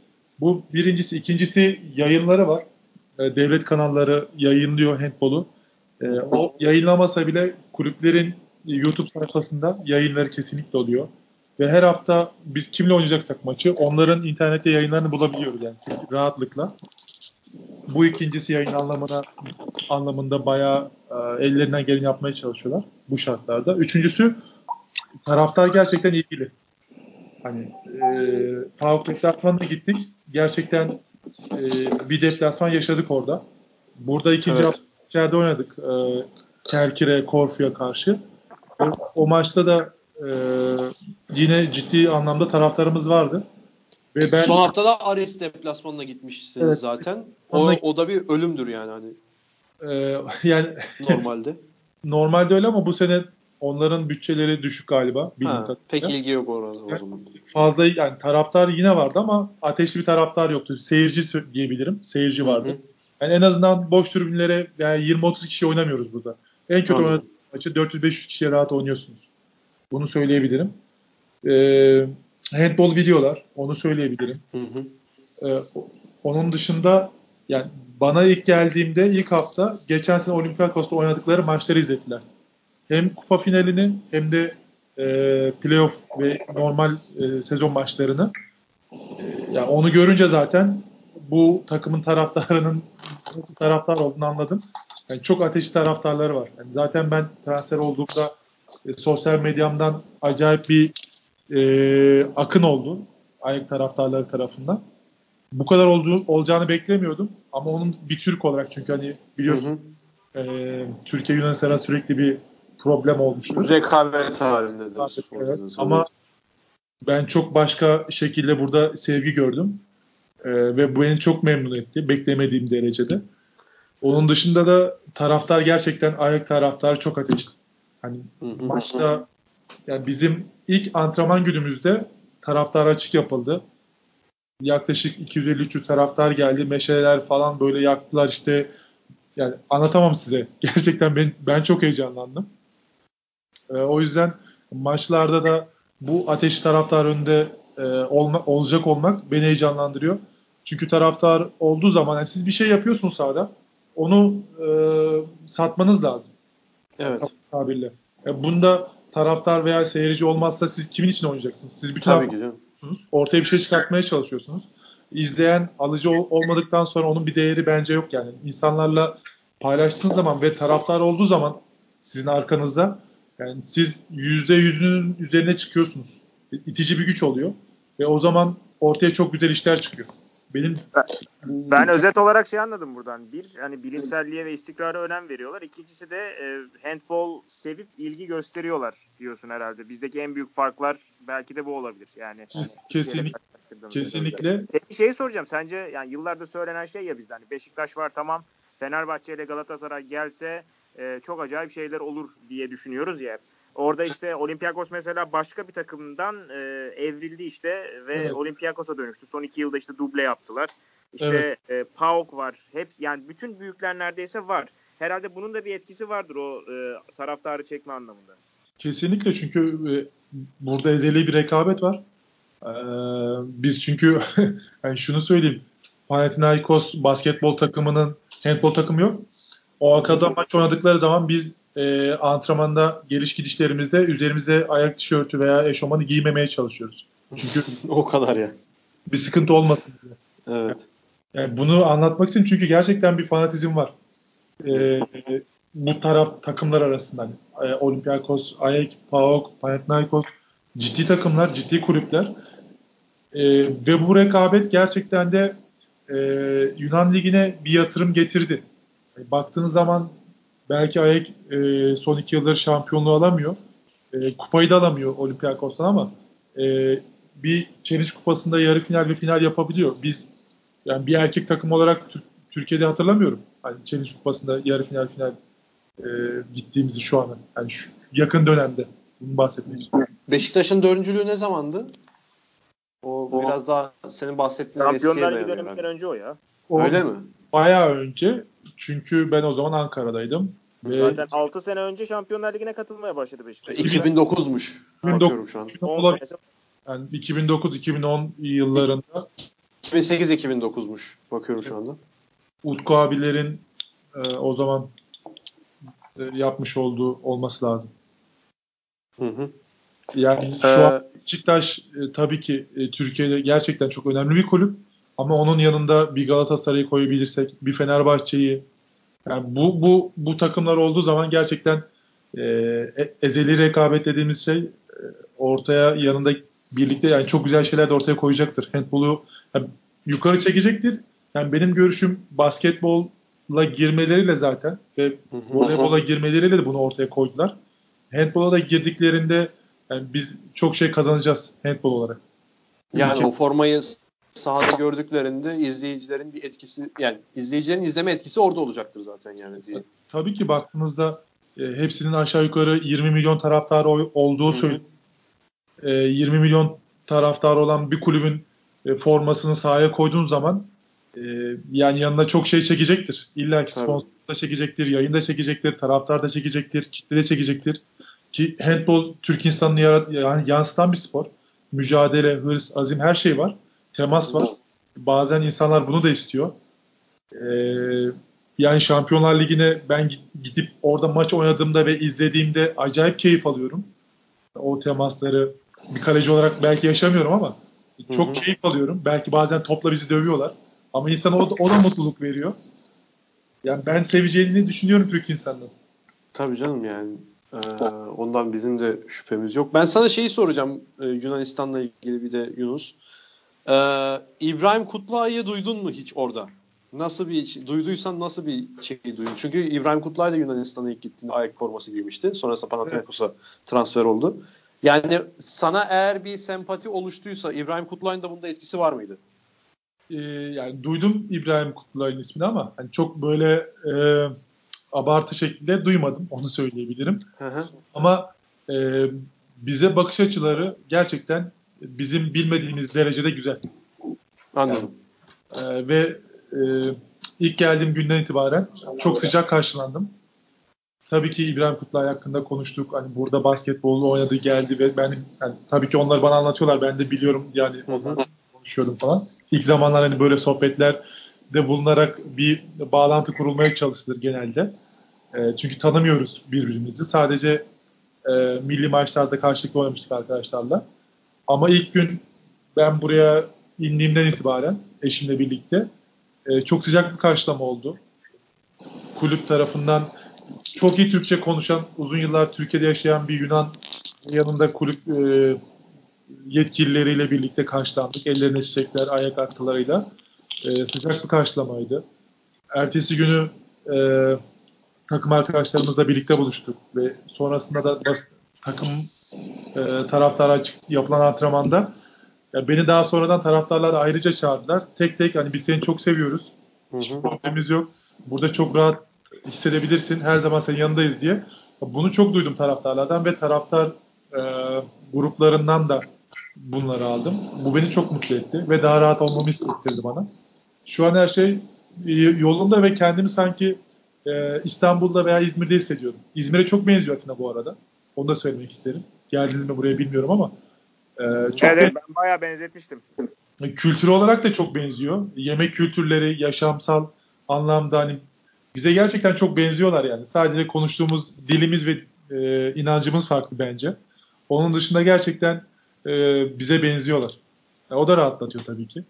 [SPEAKER 3] Bu birincisi. ikincisi yayınları var. E, devlet kanalları yayınlıyor handbolu. E, o yayınlamasa bile kulüplerin YouTube sayfasında yayınları kesinlikle oluyor. Ve her hafta biz kimle oynayacaksak maçı onların internette yayınlarını bulabiliyoruz yani rahatlıkla. Bu ikincisi yayın anlamına anlamında bayağı e, ellerinden geleni yapmaya çalışıyorlar bu şartlarda. Üçüncüsü taraftar gerçekten ilgili. Hani e, PAOK deplasmanına gittik. Gerçekten e, bir deplasman yaşadık orada. Burada ikinci
[SPEAKER 2] Evet.
[SPEAKER 3] içeride oynadık. E, Kerkire, Korfu'ya karşı. O, o maçta da e, yine ciddi anlamda taraftarımız vardı. Ve ben
[SPEAKER 2] Son hafta da Ares deplasmanına gitmişsiniz
[SPEAKER 3] Evet.
[SPEAKER 2] zaten. O, o da bir ölümdür yani hani
[SPEAKER 3] e, yani
[SPEAKER 2] normalde.
[SPEAKER 3] normalde öyle ama bu sene onların bütçeleri düşük galiba.
[SPEAKER 2] ha, pek ilgi yok orada o zaman.
[SPEAKER 3] fazla yani taraftar yine vardı ama ateşli bir taraftar yoktu. Seyirci diyebilirim. Seyirci vardı.
[SPEAKER 2] Hı hı.
[SPEAKER 3] Yani en azından boş tribünlere yani 20-30 kişi oynamıyoruz burada. En kötü oynadığınız maçı 400-500 kişiye rahat oynuyorsunuz. Bunu söyleyebilirim. Ee, handball videolar. Onu söyleyebilirim.
[SPEAKER 2] Hı hı.
[SPEAKER 3] Ee, onun dışında yani bana ilk geldiğimde ilk hafta geçen sene Olympiakos'ta oynadıkları maçları izlettiler. Hem kupa finalini hem de e, playoff ve normal e, sezon maçlarını. E, yani onu görünce zaten bu takımın taraftarının taraftar olduğunu anladım. Yani çok ateşli taraftarları var. Yani zaten ben transfer olduğumda e, sosyal medyamdan acayip bir e, akın oldu ayak taraftarları tarafından. Bu kadar olduğu, olacağını beklemiyordum. Ama onun bir Türk olarak çünkü hani
[SPEAKER 2] Hı
[SPEAKER 3] biliyorsun
[SPEAKER 2] hı.
[SPEAKER 3] e, Türkiye Yunanistan arasında sürekli bir problem olmuştur.
[SPEAKER 2] Rekabet halindedir.
[SPEAKER 3] Evet, Ama ben çok başka şekilde burada sevgi gördüm. Ee, ve bu beni çok memnun etti. Beklemediğim derecede. Onun dışında da taraftar gerçekten ayak taraftar çok ateşli. Hani
[SPEAKER 2] Hı hı.
[SPEAKER 3] maçta yani bizim ilk antrenman günümüzde taraftar açık yapıldı. Yaklaşık 250-300 taraftar geldi. Meşaleler falan böyle yaktılar işte. Yani anlatamam size. Gerçekten ben ben çok heyecanlandım. Ee, o yüzden maçlarda da bu ateş taraftar önünde e, olma, olacak olmak beni heyecanlandırıyor. Çünkü taraftar olduğu zaman yani siz bir şey yapıyorsunuz sahada onu e, satmanız lazım
[SPEAKER 2] Evet.
[SPEAKER 3] tabirle. E, bunda taraftar veya seyirci olmazsa siz kimin için oynayacaksınız? Siz bütün
[SPEAKER 2] Tabii ki canım.
[SPEAKER 3] Ortaya bir şey çıkartmaya çalışıyorsunuz. İzleyen alıcı ol- olmadıktan sonra onun bir değeri bence yok yani. İnsanlarla paylaştığınız zaman ve taraftar olduğu zaman sizin arkanızda yani siz yüzde yüzünün üzerine çıkıyorsunuz. İtici bir güç oluyor. Ve o zaman ortaya çok güzel işler çıkıyor. Benim
[SPEAKER 4] Ben özet olarak şey anladım buradan. Bir, hani bilimselliğe ve istikrara önem veriyorlar. İkincisi de e, handball sevip ilgi gösteriyorlar diyorsun herhalde. Bizdeki en büyük farklar belki de bu olabilir. Yani
[SPEAKER 3] Kes-
[SPEAKER 4] hani
[SPEAKER 3] kesin-
[SPEAKER 4] Türkiye'yle karşılaştırdığımızda.
[SPEAKER 3] kesinlikle
[SPEAKER 4] Bir şey soracağım. Sence yani yıllardır söylenen şey ya bizden. Hani Beşiktaş var tamam. Fenerbahçe ile Galatasaray gelse e, çok acayip şeyler olur diye düşünüyoruz ya. Orada işte Olympiakos mesela başka bir takımdan e, evrildi işte ve
[SPEAKER 3] Evet.
[SPEAKER 4] Olympiakos'a dönüştü. Son iki yılda işte duble yaptılar. İşte e, PAOK var. Hepsi yani bütün büyükler neredeyse var. Herhalde bunun da bir etkisi vardır o e, taraftarı çekme anlamında.
[SPEAKER 3] Kesinlikle çünkü e, burada ezeli bir rekabet var. Ee, biz çünkü yani şunu söyleyeyim. Panathinaikos basketbol takımının handbol takımı yok. O akada maç oynadıkları zaman biz e, antrenmanda geliş gidişlerimizde üzerimize ayak tişörtü veya eşofmanı giymemeye çalışıyoruz. Çünkü
[SPEAKER 2] o kadar ya.
[SPEAKER 3] bir sıkıntı olmasın diye.
[SPEAKER 2] Evet.
[SPEAKER 3] Yani bunu anlatmak için çünkü gerçekten bir fanatizm var. Ee, bu taraf takımlar arasında. Hani, e, Olympiakos, AEK, PAOK, Panathinaikos ciddi takımlar, ciddi kulüpler. Ee, ve bu rekabet gerçekten de e, Yunan Ligi'ne bir yatırım getirdi. Yani baktığınız zaman belki AEK e, son iki yıldır şampiyonluğu alamıyor. E, kupayı da alamıyor Olympiakos'tan ama e, bir Challenge kupasında yarı final ve final yapabiliyor. Biz yani bir erkek takım olarak Tür- Türkiye'de hatırlamıyorum. Hani Challenge kupasında yarı final final e, gittiğimizi şu an. Yani şu yakın dönemde bunu bahsetmek istiyorum.
[SPEAKER 2] Beşiktaş'ın dördüncülüğü ne zamandı? O, biraz daha senin bahsettiğin
[SPEAKER 4] Şampiyonlar Ligi döneminden önce o ya.
[SPEAKER 3] O
[SPEAKER 2] Öyle mi?
[SPEAKER 3] Bayağı önce çünkü ben o zaman Ankara'daydım. Ve
[SPEAKER 4] Zaten 6 sene önce Şampiyonlar Ligi'ne katılmaya başladı Beşiktaş.
[SPEAKER 2] 2009'muş.
[SPEAKER 3] 2009.
[SPEAKER 2] Bakıyorum şu an.
[SPEAKER 4] 10
[SPEAKER 3] olabilir.
[SPEAKER 4] senesi
[SPEAKER 3] yani 2009-2010 yıllarında
[SPEAKER 2] 2008-2009'muş. Bakıyorum şu anda.
[SPEAKER 3] Utku abilerin e, o zaman e, yapmış olduğu olması lazım.
[SPEAKER 2] Hı hı.
[SPEAKER 3] Yani şu
[SPEAKER 2] Ee,
[SPEAKER 3] an Beşiktaş e, tabii ki e, Türkiye'de gerçekten çok önemli bir kulüp. Ama onun yanında bir Galatasaray'ı koyabilirsek, bir Fenerbahçe'yi yani bu bu bu takımlar olduğu zaman gerçekten e, e- ezeli rekabet dediğimiz şey e, ortaya yanında birlikte yani çok güzel şeyler de ortaya koyacaktır. Handball'u yani yukarı çekecektir. Yani benim görüşüm basketbolla girmeleriyle zaten ve voleybola girmeleriyle de bunu ortaya koydular. Handball'a da girdiklerinde yani biz çok şey kazanacağız handball olarak.
[SPEAKER 2] Yani o formayı sahada gördüklerinde izleyicilerin bir etkisi yani izleyicilerin izleme etkisi orada olacaktır zaten yani diye.
[SPEAKER 3] Tabii ki baktığınızda e, hepsinin aşağı yukarı 20 milyon taraftarı olduğu söyleniyor. E, 20 milyon taraftar olan bir kulübün e, formasını sahaya koyduğun zaman e, yani yanına çok şey çekecektir. İlla ki sponsor da çekecektir, yayın da çekecektir, taraftar da çekecektir, kitle de çekecektir. Ki handball Türk insanını yarat, yani yansıtan bir spor. Mücadele, hırs, azim her şey var. Temas var. Bazen insanlar bunu da istiyor. Ee, yani Şampiyonlar Ligi'ne ben gidip orada maç oynadığımda ve izlediğimde acayip keyif alıyorum. O temasları bir kaleci olarak belki yaşamıyorum ama çok Hı-hı. keyif alıyorum. Belki bazen topla bizi dövüyorlar. Ama insana o, o da mutluluk veriyor. Yani ben seveceğini düşünüyorum Türk insanının.
[SPEAKER 2] Tabii canım yani. Ee, ondan bizim de şüphemiz yok. Ben sana şeyi soracağım e, Yunanistan'la ilgili bir de Yunus. Ee, İbrahim Kutluay'ı duydun mu hiç orada? Nasıl bir duyduysan nasıl bir şey duydun? Çünkü İbrahim Kutlay da Yunanistan'a ilk gittiğinde ayak forması giymişti. Sonrasında Panathinaikos'a evet. transfer oldu. Yani sana eğer bir sempati oluştuysa İbrahim Kutlay'ın da bunda etkisi var mıydı?
[SPEAKER 3] Ee, yani duydum İbrahim Kutlay'ın ismini ama hani çok böyle e, abartı şekilde duymadım. Onu söyleyebilirim. Hı hı. Ama e, bize bakış açıları gerçekten bizim bilmediğimiz derecede güzel.
[SPEAKER 2] Anladım.
[SPEAKER 3] Yani, e, ve e, ilk geldiğim günden itibaren çok sıcak karşılandım. Tabii ki İbrahim Kutlay hakkında konuştuk. Hani burada basketbolu oynadı geldi ve ben yani tabii ki onlar bana anlatıyorlar. Ben de biliyorum yani onlarla konuşuyordum falan. İlk zamanlar hani böyle sohbetler de bulunarak bir bağlantı kurulmaya çalışılır genelde. E, çünkü tanımıyoruz birbirimizi. Sadece e, milli maçlarda karşılıklı oynamıştık arkadaşlarla. Ama ilk gün ben buraya indiğimden itibaren eşimle birlikte e, çok sıcak bir karşılama oldu. Kulüp tarafından çok iyi Türkçe konuşan, uzun yıllar Türkiye'de yaşayan bir Yunan yanında kulüp e, yetkilileriyle birlikte karşılandık. Ellerine çiçekler, ayak atkılarıyla. E, sıcak bir karşılamaydı. Ertesi günü e, takım arkadaşlarımızla birlikte buluştuk ve sonrasında da takım e, taraftara açık yapılan antrenmanda yani beni daha sonradan taraftarlar ayrıca çağırdılar. Tek tek hani biz seni çok seviyoruz. Hiç problemimiz yok. Burada çok rahat hissedebilirsin. Her zaman senin yanındayız diye. Bunu çok duydum taraftarlardan ve taraftar e, gruplarından da bunları aldım. Bu beni çok mutlu etti ve daha rahat olmamı hissettirdi bana. Şu an her şey yolunda ve kendimi sanki e, İstanbul'da veya İzmir'de hissediyorum. İzmir'e çok benziyor Atina bu arada. Onu da söylemek isterim. Geldiniz mi buraya bilmiyorum ama.
[SPEAKER 4] E, çok evet, ben bayağı benzetmiştim.
[SPEAKER 3] Kültür olarak da çok benziyor. Yemek kültürleri, yaşamsal anlamda hani bize gerçekten çok benziyorlar yani. Sadece konuştuğumuz dilimiz ve e, inancımız farklı bence. Onun dışında gerçekten e, bize benziyorlar. Yani o da rahatlatıyor tabii ki.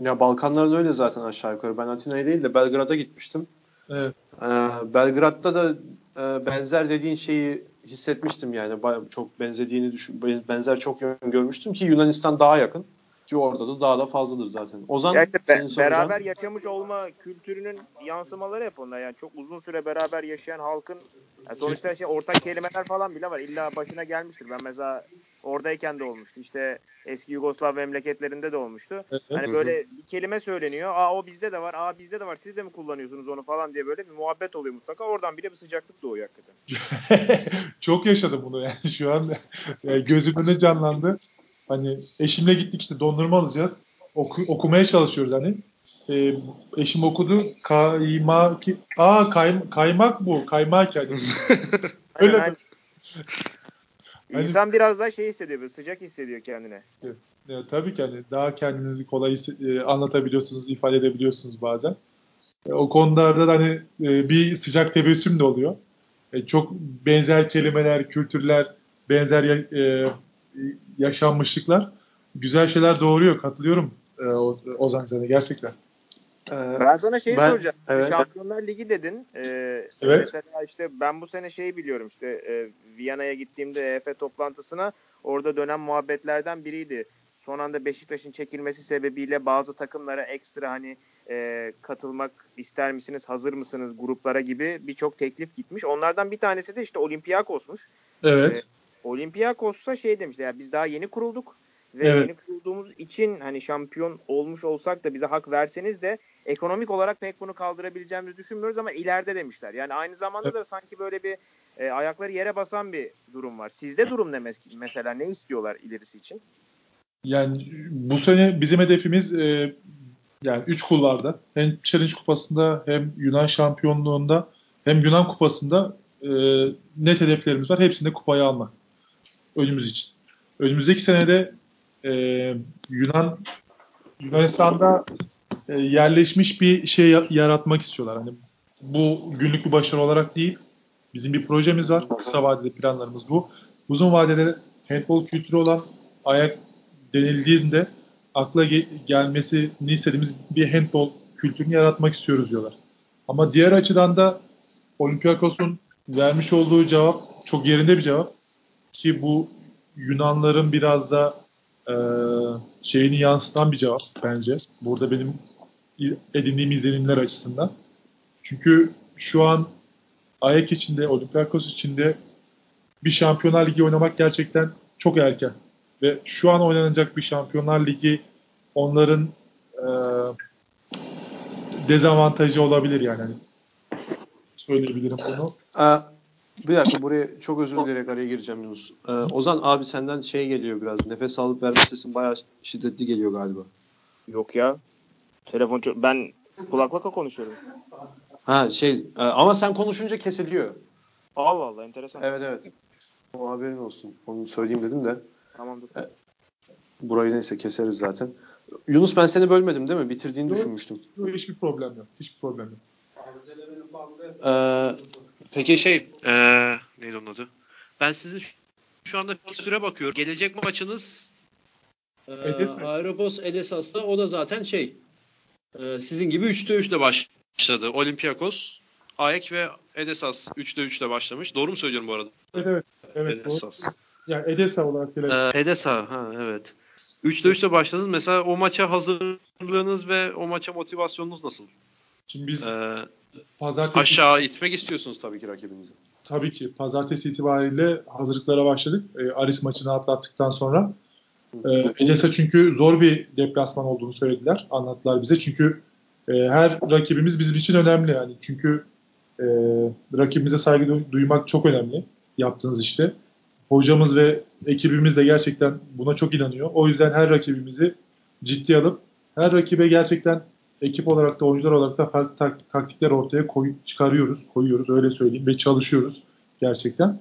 [SPEAKER 2] Ya Balkanların öyle zaten aşağı yukarı. Ben Atina'ya değil de Belgrad'a gitmiştim. Evet. Ee, Belgrad'da da e, benzer dediğin şeyi hissetmiştim yani. Çok benzediğini düşün, benzer çok yön görmüştüm ki Yunanistan daha yakın. Ki orada da daha da fazladır zaten. Ozan
[SPEAKER 4] yani be, beraber yaşamış olma kültürünün yansımaları hep onlar. Yani çok uzun süre beraber yaşayan halkın yani sonuçta şey ortak kelimeler falan bile var. İlla başına gelmiştir. Ben mesela oradayken de olmuştu. İşte eski Yugoslav memleketlerinde de olmuştu. Hani böyle bir kelime söyleniyor. Aa o bizde de var. Aa bizde de var. Siz de mi kullanıyorsunuz onu falan diye böyle bir muhabbet oluyor mutlaka. Oradan bile bir sıcaklık doğuyor hakikaten.
[SPEAKER 3] Çok yaşadım bunu yani şu an. Yani gözümün canlandı. Hani eşimle gittik işte dondurma alacağız. Oku, okumaya çalışıyoruz hani. E, eşim okudu. Kaymak. Aa kay, kaymak bu. Kaymak yani.
[SPEAKER 4] Öyle. Hani, İnsan biraz daha şey hissediyor, böyle sıcak hissediyor kendine.
[SPEAKER 3] Evet. Ya, tabii ki hani daha kendinizi kolay e, anlatabiliyorsunuz, ifade edebiliyorsunuz bazen. E, o konularda da hani e, bir sıcak tebessüm de oluyor. E, çok benzer kelimeler, kültürler, benzer e, yaşanmışlıklar güzel şeyler doğuruyor. Katılıyorum e, Ozan Can'a gerçekten.
[SPEAKER 4] Ee, ben sana şey ben, soracağım. Evet. Şampiyonlar Ligi dedin. Ee, evet. Mesela işte ben bu sene şeyi biliyorum işte e, Viyana'ya gittiğimde EF toplantısına orada dönen muhabbetlerden biriydi. Son anda Beşiktaş'ın çekilmesi sebebiyle bazı takımlara ekstra hani e, katılmak ister misiniz, hazır mısınız gruplara gibi birçok teklif gitmiş. Onlardan bir tanesi de işte Olympiakos'muş.
[SPEAKER 3] Evet.
[SPEAKER 4] E, Olympiakos'a şey demişti ya biz daha yeni kurulduk ve
[SPEAKER 3] Evet.
[SPEAKER 4] yeni kurulduğumuz için hani şampiyon olmuş olsak da bize hak verseniz de ekonomik olarak pek bunu kaldırabileceğimizi düşünmüyoruz ama ileride demişler. Yani aynı zamanda da sanki böyle bir e, ayakları yere basan bir durum var. Sizde durum ne mes- mesela? Ne istiyorlar ilerisi için?
[SPEAKER 3] Yani bu sene bizim hedefimiz e, yani 3 kulvarda hem Challenge Kupası'nda hem Yunan Şampiyonluğu'nda hem Yunan Kupası'nda e, net hedeflerimiz var. Hepsinde kupayı almak. Önümüz için. Önümüzdeki senede e, Yunan Yunanistan'da e, yerleşmiş bir şey ya- yaratmak istiyorlar. Hani bu günlük bir başarı olarak değil. Bizim bir projemiz var. Kısa vadeli planlarımız bu. Uzun vadede handball kültürü olan ayak denildiğinde akla ge- gelmesini istediğimiz bir handball kültürünü yaratmak istiyoruz diyorlar. Ama diğer açıdan da Olympiakos'un vermiş olduğu cevap çok yerinde bir cevap. Ki bu Yunanların biraz da e, şeyini yansıtan bir cevap bence. Burada benim edindiğim izlenimler açısından. Çünkü şu an Ayak içinde, Olympiakos içinde bir Şampiyonlar Ligi oynamak gerçekten çok erken. Ve şu an oynanacak bir Şampiyonlar Ligi onların e, dezavantajı olabilir yani. Hani söyleyebilirim bunu.
[SPEAKER 2] Bir dakika buraya çok özür dileyerek araya gireceğim Yunus. Ee, Ozan abi senden şey geliyor biraz. Nefes alıp verme sesin bayağı şiddetli geliyor galiba.
[SPEAKER 4] Yok ya. Telefon çok... Ben kulaklıkla konuşuyorum.
[SPEAKER 2] Ha şey e, ama sen konuşunca kesiliyor.
[SPEAKER 4] Allah Allah enteresan.
[SPEAKER 2] Evet evet. O haberin olsun. Onu söyleyeyim dedim de.
[SPEAKER 4] Tamam dur.
[SPEAKER 2] Burayı neyse keseriz zaten. Yunus ben seni bölmedim değil mi? Bitirdiğini
[SPEAKER 3] Yok.
[SPEAKER 2] düşünmüştüm.
[SPEAKER 3] Yok, Hiçbir problem yok. Hiçbir problem yok.
[SPEAKER 2] Ee,
[SPEAKER 5] Peki şey, ee, neydi onun adı? Ben sizin şu- şu anda süre bakıyorum. Gelecek maçınız ee,
[SPEAKER 3] Edesa.
[SPEAKER 5] Aeropos Edesas'ta o da zaten şey ee, sizin gibi 3'te 3'le başladı. Olympiakos, AEK ve Edesas 3'te 3'le başlamış. Doğru mu söylüyorum bu arada?
[SPEAKER 3] Evet evet. evet doğru.
[SPEAKER 5] Edesas.
[SPEAKER 3] Yani Edesa olarak bile.
[SPEAKER 5] Ee, Edesa, ha evet. 3'te 3'le başladınız. Mesela o maça hazırlığınız ve o maça motivasyonunuz nasıl?
[SPEAKER 3] Şimdi biz
[SPEAKER 5] Ee,
[SPEAKER 3] pazartesi
[SPEAKER 5] aşağı itmek istiyorsunuz tabii ki rakibinizi.
[SPEAKER 3] tabii ki pazartesi itibariyle hazırlıklara başladık. E, Aris maçını atlattıktan sonra. E, Edesa çünkü zor bir deplasman olduğunu söylediler. Anlattılar bize. Çünkü e, her rakibimiz bizim için önemli yani. Çünkü e, rakibimize saygı duy- duymak çok önemli yaptığınız işte. Hocamız ve ekibimiz de gerçekten buna çok inanıyor. O yüzden her rakibimizi ciddiye alıp her rakibe gerçekten ekip olarak da oyuncular olarak da farklı tak- taktikler ortaya koy, çıkarıyoruz, koyuyoruz öyle söyleyeyim ve çalışıyoruz gerçekten.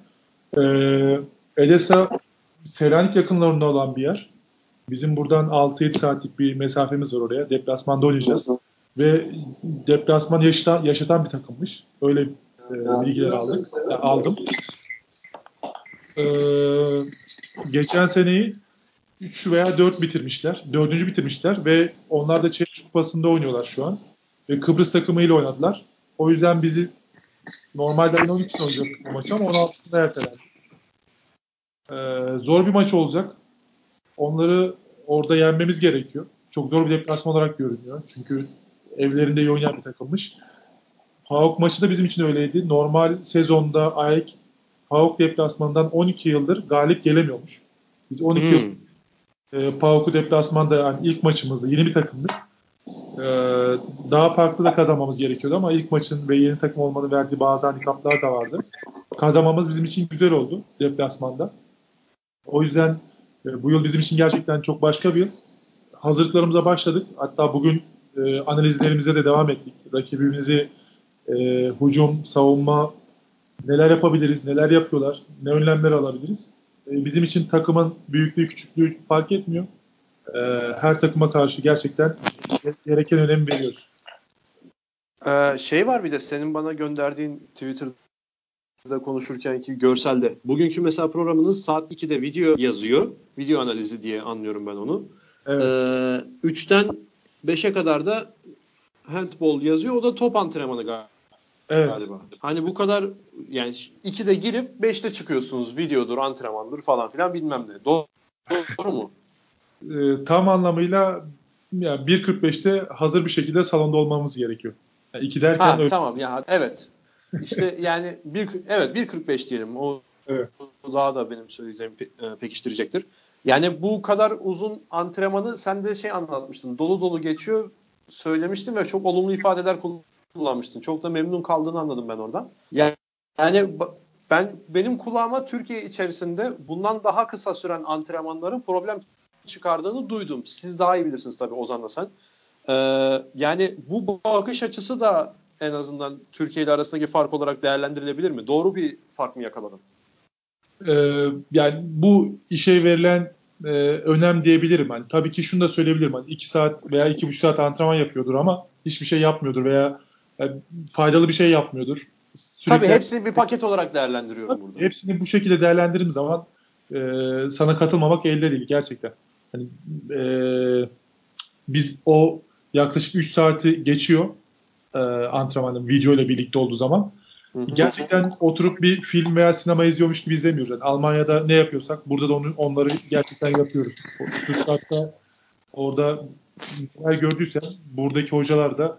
[SPEAKER 3] Ee, Edesa Selanik yakınlarında olan bir yer. Bizim buradan 6-7 saatlik bir mesafemiz var oraya. Deplasmanda oynayacağız. Ve deplasman yaşatan, yaşatan bir takımmış. Öyle e, bilgiler aldık. e, aldım. Ee, geçen seneyi 3 veya 4 bitirmişler. 4. bitirmişler ve onlar da Çevik Kupası'nda oynuyorlar şu an. Ve Kıbrıs takımıyla oynadılar. O yüzden bizi normalde ayın 13'ünde oynayacaktık bu maçı ama 16'sında ertelendi. Ee, zor bir maç olacak. Onları orada yenmemiz gerekiyor. Çok zor bir deplasman olarak görünüyor. Çünkü evlerinde iyi oynayan bir takımmış. PAOK maçı da bizim için öyleydi. Normal sezonda AEK PAOK deplasmanından 12 yıldır galip gelemiyormuş. Biz 12 yıl
[SPEAKER 5] Hmm.
[SPEAKER 3] E, PAOK'u deplasmanda yani ilk maçımızda yeni bir takımdık. E, daha farklı da kazanmamız gerekiyordu ama ilk maçın ve yeni takım olmanın verdiği bazı handikaplar da vardı. Kazanmamız bizim için güzel oldu deplasmanda. O yüzden e, bu yıl bizim için gerçekten çok başka bir yıl. Hazırlıklarımıza başladık. Hatta bugün e, analizlerimize de devam ettik. Rakibimizi e, hücum, savunma neler yapabiliriz, neler yapıyorlar, ne önlemler alabiliriz. E, bizim için takımın büyüklüğü, küçüklüğü fark etmiyor. E, her takıma karşı gerçekten gereken önemi veriyoruz.
[SPEAKER 2] Ee, şey var bir de senin bana gönderdiğin Twitter'da konuşurkenki görselde. Bugünkü mesela programınız saat 2'de video yazıyor. Video analizi diye anlıyorum ben onu.
[SPEAKER 3] Evet.
[SPEAKER 2] Ee, 3'ten 5'e kadar da handball yazıyor. O da top antrenmanı galiba. Evet. galiba. Hani bu kadar yani 2'de girip 5'te çıkıyorsunuz. Videodur, antrenmandır falan filan bilmem ne. Doğru, doğru mu?
[SPEAKER 3] E, tam anlamıyla yani 1.45'te hazır bir şekilde salonda olmamız gerekiyor. Yani 2 derken
[SPEAKER 2] ha, öyle... tamam ya evet. İşte yani bir evet 1.45 diyelim. O, evet. o daha da benim söyleyeceğim pe, e, pekiştirecektir. Yani bu kadar uzun antrenmanı sen de şey anlatmıştın. Dolu dolu geçiyor söylemiştin ve çok olumlu ifadeler kullanmıştın. Çok da memnun kaldığını anladım ben oradan. Yani, yani ben benim kulağıma Türkiye içerisinde bundan daha kısa süren antrenmanların problem çıkardığını duydum. Siz daha iyi bilirsiniz tabii Ozan'la sen. Ee, yani bu bakış açısı da en azından Türkiye ile arasındaki fark olarak değerlendirilebilir mi? Doğru bir fark mı yakaladın?
[SPEAKER 3] Ee, yani bu işe verilen e, önem diyebilirim. Hani tabii ki şunu da söyleyebilirim. Hani 2 saat veya 2,5 saat antrenman yapıyordur ama hiçbir şey yapmıyordur veya yani e, faydalı bir şey yapmıyordur.
[SPEAKER 2] Sürekli, tabii hepsini bir paket olarak değerlendiriyorum burada.
[SPEAKER 3] Hepsini bu şekilde değerlendirdiğim zaman e, sana katılmamak elde değil gerçekten. Hani, e, biz o yaklaşık 3 saati geçiyor e, antrenmanın video ile birlikte olduğu zaman. Gerçekten oturup bir film veya sinema izliyormuş gibi izlemiyoruz. Yani Almanya'da ne yapıyorsak burada da onu, onları gerçekten yapıyoruz. Stuttgart'ta orada neler gördüysen buradaki hocalar da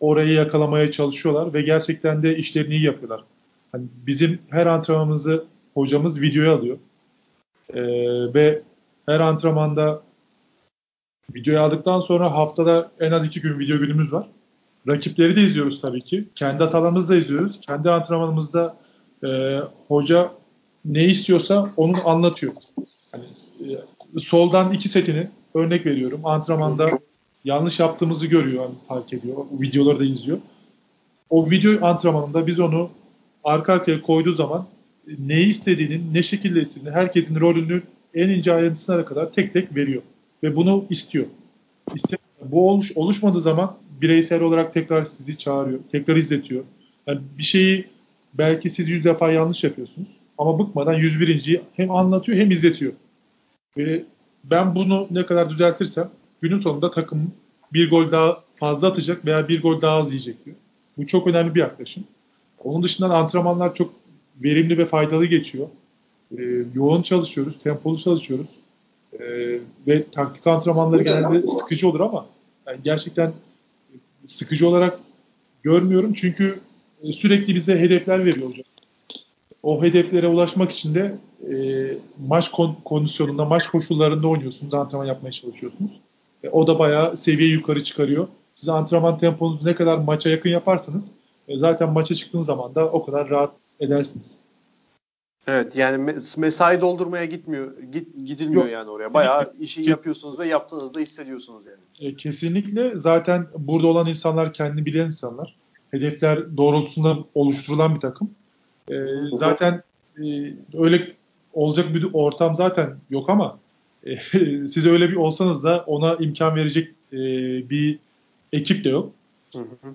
[SPEAKER 3] orayı yakalamaya çalışıyorlar ve gerçekten de işlerini iyi yapıyorlar. Hani bizim her antrenmanımızı hocamız videoya alıyor. Ee, ve her antrenmanda videoyu aldıktan sonra haftada en az iki gün video günümüz var. Rakipleri de izliyoruz tabii ki. Kendi hatalarımızı da izliyoruz. Kendi antrenmanımızda e, hoca ne istiyorsa onu anlatıyor. Hani, e, soldan iki setini örnek veriyorum. Antrenmanda yanlış yaptığımızı görüyor, hani fark ediyor. Videoları da izliyor. O video antrenmanında biz onu arka arkaya koyduğu zaman neyi istediğinin, ne şekilde istediğini, herkesin rolünü en ince ayrıntısına kadar tek tek veriyor. Ve bunu istiyor. İste, bu oluş, oluşmadığı zaman bireysel olarak tekrar sizi çağırıyor. Tekrar izletiyor. Yani bir şeyi belki siz yüz defa yanlış yapıyorsunuz. Ama bıkmadan 101.yi hem anlatıyor hem izletiyor. Ve ben bunu ne kadar düzeltirsem günün sonunda takım bir gol daha fazla atacak veya bir gol daha az yiyecek diyor. Bu çok önemli bir yaklaşım. Onun dışında antrenmanlar çok verimli ve faydalı geçiyor. Ee, yoğun çalışıyoruz, tempolu çalışıyoruz. Ee, ve taktik antrenmanları genelde sıkıcı olur ama yani gerçekten sıkıcı olarak görmüyorum. Çünkü e, sürekli bize hedefler veriyor hocam. O hedeflere ulaşmak için de e, maç kon- kondisyonunda, maç koşullarında oynuyorsunuz, antrenman yapmaya çalışıyorsunuz. E, o da bayağı seviye yukarı çıkarıyor. Siz antrenman temponuzu ne kadar maça yakın yaparsanız e, zaten maça çıktığınız zaman da o kadar rahat edersiniz.
[SPEAKER 2] Evet yani mesai doldurmaya gitmiyor git, gidilmiyor Yok, yani oraya. Bayağı işi yapıyorsunuz ve yaptığınızda hissediyorsunuz yani.
[SPEAKER 3] E, kesinlikle zaten burada olan insanlar kendini bilen insanlar. Hedefler doğrultusunda oluşturulan bir takım. E, zaten e, öyle olacak bir ortam zaten yok ama e, siz öyle bir olsanız da ona imkan verecek e, bir ekip de yok.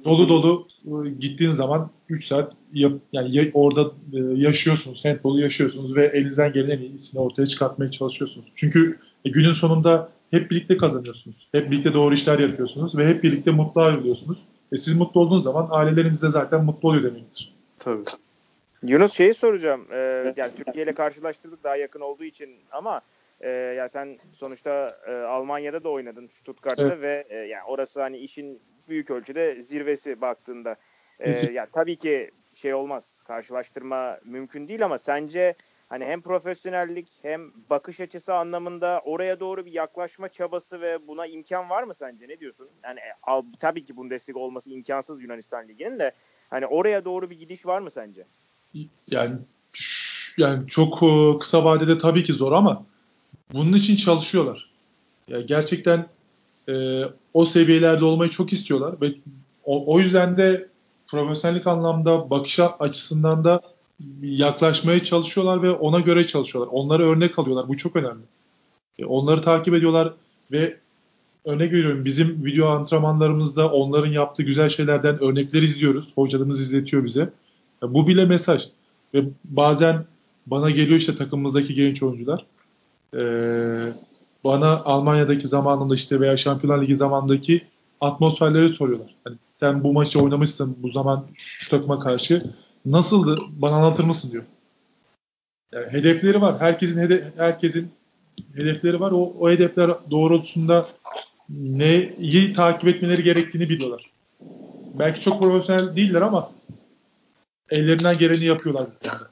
[SPEAKER 3] Dolu dolu e, gittiğin zaman 3 saat yap, yani orada e, yaşıyorsunuz, handball'u yaşıyorsunuz ve elinizden gelen en iyisini ortaya çıkartmaya çalışıyorsunuz. Çünkü e, günün sonunda hep birlikte kazanıyorsunuz. Hep birlikte doğru işler yapıyorsunuz ve hep birlikte mutlu ayrılıyorsunuz. E siz mutlu olduğunuz zaman aileleriniz de zaten mutlu oluyor demektir.
[SPEAKER 2] Tabii.
[SPEAKER 4] Yunus şeyi soracağım. Ee, yani Türkiye ile karşılaştırdık daha yakın olduğu için ama e, ya sen sonuçta e, Almanya'da da oynadın Stuttgart'ta evet. ve e, yani orası hani işin büyük ölçüde zirvesi baktığında. E, ya tabii ki şey olmaz. Karşılaştırma mümkün değil ama sence hani hem profesyonellik hem bakış açısı anlamında oraya doğru bir yaklaşma çabası ve buna imkan var mı sence? Ne diyorsun? Yani e, al, tabii ki Bundesliga olması imkansız Yunanistan Ligi'nin de hani oraya doğru bir gidiş var mı sence?
[SPEAKER 3] Yani yani çok e, kısa vadede tabii ki zor ama bunun için çalışıyorlar. Ya gerçekten e, o seviyelerde olmayı çok istiyorlar ve o, o yüzden de profesyonellik anlamda bakış açısından da yaklaşmaya çalışıyorlar ve ona göre çalışıyorlar. Onları örnek alıyorlar. Bu çok önemli. E, onları takip ediyorlar ve örnek veriyorum bizim video antrenmanlarımızda onların yaptığı güzel şeylerden örnekler izliyoruz. Hocalarımız izletiyor bize. E, bu bile mesaj. Ve bazen bana geliyor işte takımımızdaki genç oyuncular. Ee, bana Almanya'daki zamanında işte veya Şampiyonlar Ligi zamanındaki atmosferleri soruyorlar. Hani sen bu maçı oynamışsın bu zaman şu takıma karşı nasıldı bana anlatır mısın diyor. Yani hedefleri var. Herkesin hede herkesin hedefleri var. O, o hedefler doğrultusunda neyi takip etmeleri gerektiğini biliyorlar. Belki çok profesyonel değiller ama ellerinden geleni yapıyorlar.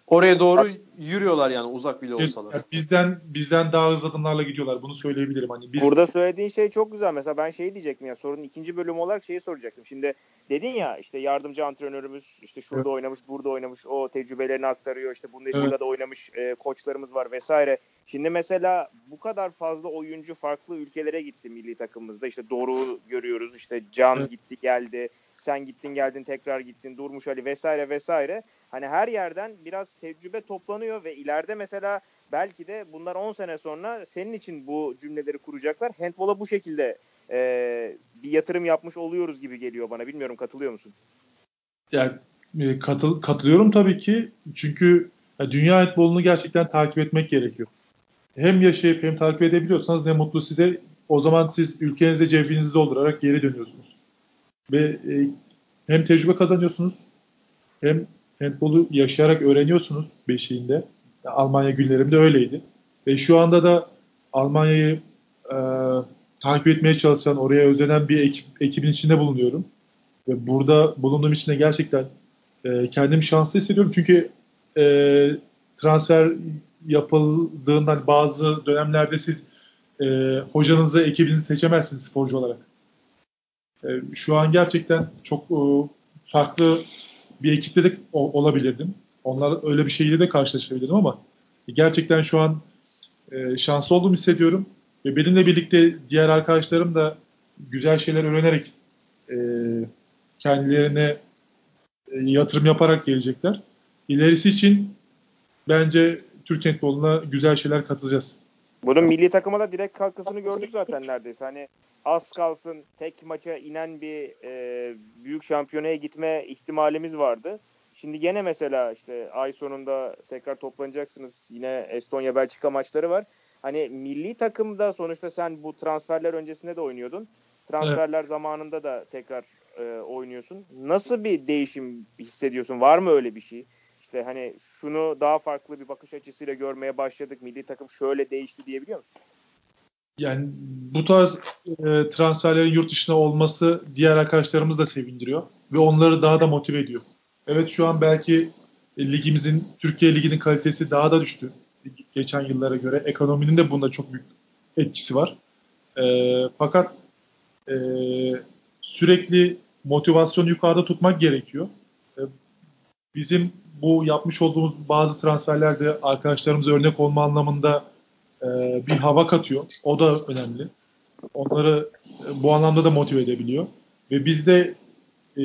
[SPEAKER 2] Oraya doğru yürüyorlar yani uzak bile olsalar.
[SPEAKER 3] Yani bizden bizden daha hızlı adımlarla gidiyorlar. Bunu söyleyebilirim. Hani biz
[SPEAKER 4] Burada söylediğin şey çok güzel. Mesela ben şeyi diyecektim ya sorunun ikinci bölümü olarak şeyi soracaktım. Şimdi dedin ya işte yardımcı antrenörümüz işte şurada
[SPEAKER 3] Evet.
[SPEAKER 4] oynamış, burada oynamış, o tecrübelerini aktarıyor. İşte Bundesliga'da
[SPEAKER 3] Evet.
[SPEAKER 4] oynamış e, koçlarımız var vesaire. Şimdi mesela bu kadar fazla oyuncu farklı ülkelere gitti milli takımımızda. İşte Doruk'u görüyoruz. İşte Can
[SPEAKER 3] Evet.
[SPEAKER 4] gitti geldi. Sen gittin geldin tekrar gittin. Durmuş Ali vesaire vesaire. Hani her yerden biraz tecrübe toplanıyor ve ileride mesela belki de bunlar 10 sene sonra senin için bu cümleleri kuracaklar. Handball'a bu şekilde e, bir yatırım yapmış oluyoruz gibi geliyor bana. Bilmiyorum katılıyor musun?
[SPEAKER 3] yani e, katıl, katılıyorum tabii ki. Çünkü ya, dünya handbolunu gerçekten takip etmek gerekiyor. Hem yaşayıp hem takip edebiliyorsanız ne mutlu size. O zaman siz ülkenize cebinizi doldurarak geri dönüyorsunuz. Ve e, hem tecrübe kazanıyorsunuz hem handbolu yaşayarak öğreniyorsunuz beşiğinde. Ya, Almanya günlerimde öyleydi. Ve şu anda da Almanya'yı e, takip etmeye çalışan, oraya özenen bir ekip, ekibin içinde bulunuyorum. Ve burada bulunduğum için de gerçekten e, kendimi şanslı hissediyorum. Çünkü e, transfer yapıldığından bazı dönemlerde siz e, hocanızı, ekibinizi seçemezsiniz sporcu olarak. E, şu an gerçekten çok e, farklı bir ekiple de olabilirdim. Onlar öyle bir şeyle de karşılaşabilirdim ama gerçekten şu an e, şanslı olduğumu hissediyorum. Ve benimle birlikte diğer arkadaşlarım da güzel şeyler öğrenerek kendilerine yatırım yaparak gelecekler. İlerisi için bence Türk handboluna güzel şeyler katacağız.
[SPEAKER 4] Bunun milli takıma da direkt katkısını gördük zaten neredeyse. Hani az kalsın tek maça inen bir e, büyük şampiyonaya gitme ihtimalimiz vardı. Şimdi gene mesela işte ay sonunda tekrar toplanacaksınız. Yine Estonya Belçika maçları var. Hani milli takımda sonuçta sen bu transferler öncesinde de oynuyordun. Transferler zamanında da tekrar e, oynuyorsun. Nasıl bir değişim hissediyorsun? Var mı öyle bir şey? İşte hani şunu daha farklı bir bakış açısıyla görmeye başladık. Milli takım şöyle değişti diyebiliyor musun?
[SPEAKER 3] Yani bu tarz e, transferlerin yurt dışına olması diğer arkadaşlarımız da sevindiriyor ve onları daha da motive ediyor. Evet şu an belki e, ligimizin Türkiye liginin kalitesi daha da düştü geçen yıllara göre. Ekonominin de bunda çok büyük etkisi var. E, fakat e, sürekli motivasyonu yukarıda tutmak gerekiyor. E, bizim bu yapmış olduğumuz bazı transferlerde arkadaşlarımıza örnek olma anlamında e, bir hava katıyor. O da önemli. Onları e, bu anlamda da motive edebiliyor. Ve biz de e,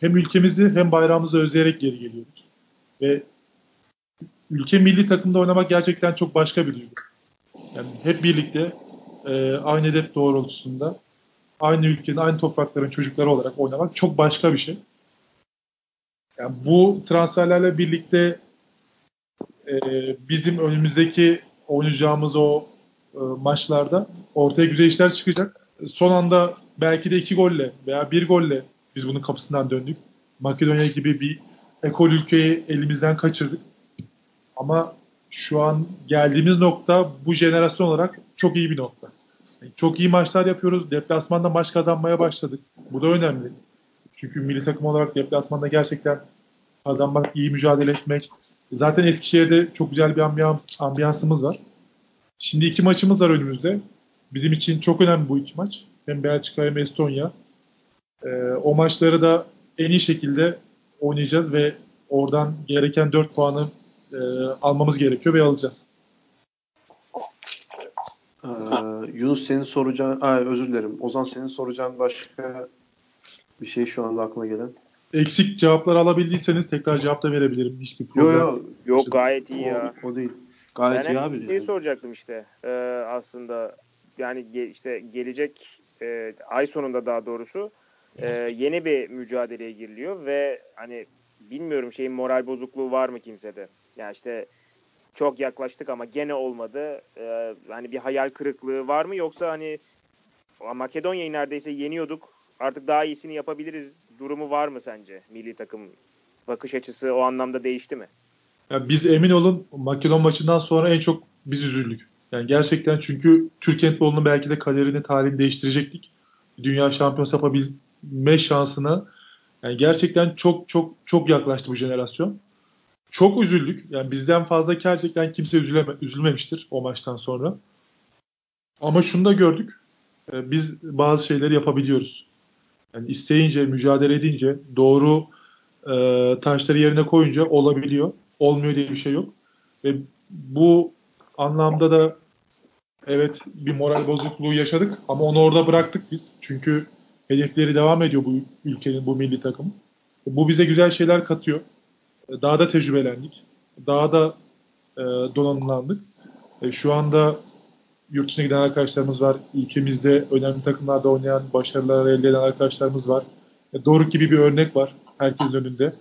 [SPEAKER 3] hem ülkemizi hem bayrağımızı özleyerek geri geliyoruz. Ve ülke milli takımda oynamak gerçekten çok başka bir duygu. Yani hep birlikte e, aynı hedef doğrultusunda aynı ülkenin, aynı toprakların çocukları olarak oynamak çok başka bir şey. Yani bu transferlerle birlikte e, bizim önümüzdeki oynayacağımız o e, maçlarda ortaya güzel işler çıkacak. Son anda belki de iki golle veya bir golle biz bunun kapısından döndük. Makedonya gibi bir ekol ülkeyi elimizden kaçırdık. Ama şu an geldiğimiz nokta bu jenerasyon olarak çok iyi bir nokta. Çok iyi maçlar yapıyoruz. Deplasmanda maç kazanmaya başladık. Bu da önemli. Çünkü milli takım olarak deplasmanda gerçekten kazanmak, iyi mücadele etmek. Zaten Eskişehir'de çok güzel bir ambiyans, ambiyansımız var. Şimdi iki maçımız var önümüzde. Bizim için çok önemli bu iki maç. Hem Belçika hem Estonya. Ee, o maçları da en iyi şekilde oynayacağız ve oradan gereken 4 puanı e, almamız gerekiyor ve alacağız.
[SPEAKER 2] Ee, Yunus senin soracağın, Ay, özür dilerim. Ozan senin soracağın başka bir şey şu anda aklına gelen.
[SPEAKER 3] Eksik cevaplar alabildiyseniz tekrar cevap da verebilirim. Hiçbir problem.
[SPEAKER 2] Yok yok.
[SPEAKER 4] Yok gayet iyi ya.
[SPEAKER 2] O, o değil. Gayet
[SPEAKER 4] ben
[SPEAKER 2] iyi abi.
[SPEAKER 4] şeyi soracaktım işte Ee, aslında yani ge- işte gelecek e, ay sonunda daha doğrusu e, yeni bir mücadeleye giriliyor ve hani bilmiyorum şeyin moral bozukluğu var mı kimsede? Yani işte çok yaklaştık ama gene olmadı. Ee, hani bir hayal kırıklığı var mı yoksa hani Makedonya'yı neredeyse yeniyorduk. Artık daha iyisini yapabiliriz durumu var mı sence milli takım bakış açısı o anlamda değişti mi?
[SPEAKER 3] Ya biz emin olun Makedon maçından sonra en çok biz üzüldük. Yani gerçekten çünkü Türk handbolunun belki de kaderini, tarihini değiştirecektik. Dünya şampiyonası yapabilme şansına yani gerçekten çok çok çok yaklaştı bu jenerasyon. Çok üzüldük. Yani bizden fazla gerçekten kimse üzüleme, üzülmemiştir o maçtan sonra. Ama şunu da gördük. E, biz bazı şeyleri yapabiliyoruz. Yani isteyince, mücadele edince, doğru e, taşları yerine koyunca olabiliyor. Olmuyor diye bir şey yok. Ve bu anlamda da evet bir moral bozukluğu yaşadık ama onu orada bıraktık biz. Çünkü hedefleri devam ediyor bu ülkenin, bu milli takım. Bu bize güzel şeyler katıyor. Daha da tecrübelendik. Daha da e, donanımlandık. E, şu anda yurt dışına giden arkadaşlarımız var. Ülkemizde önemli takımlarda oynayan, başarılar elde eden arkadaşlarımız var. E, Doruk gibi bir örnek var herkesin önünde.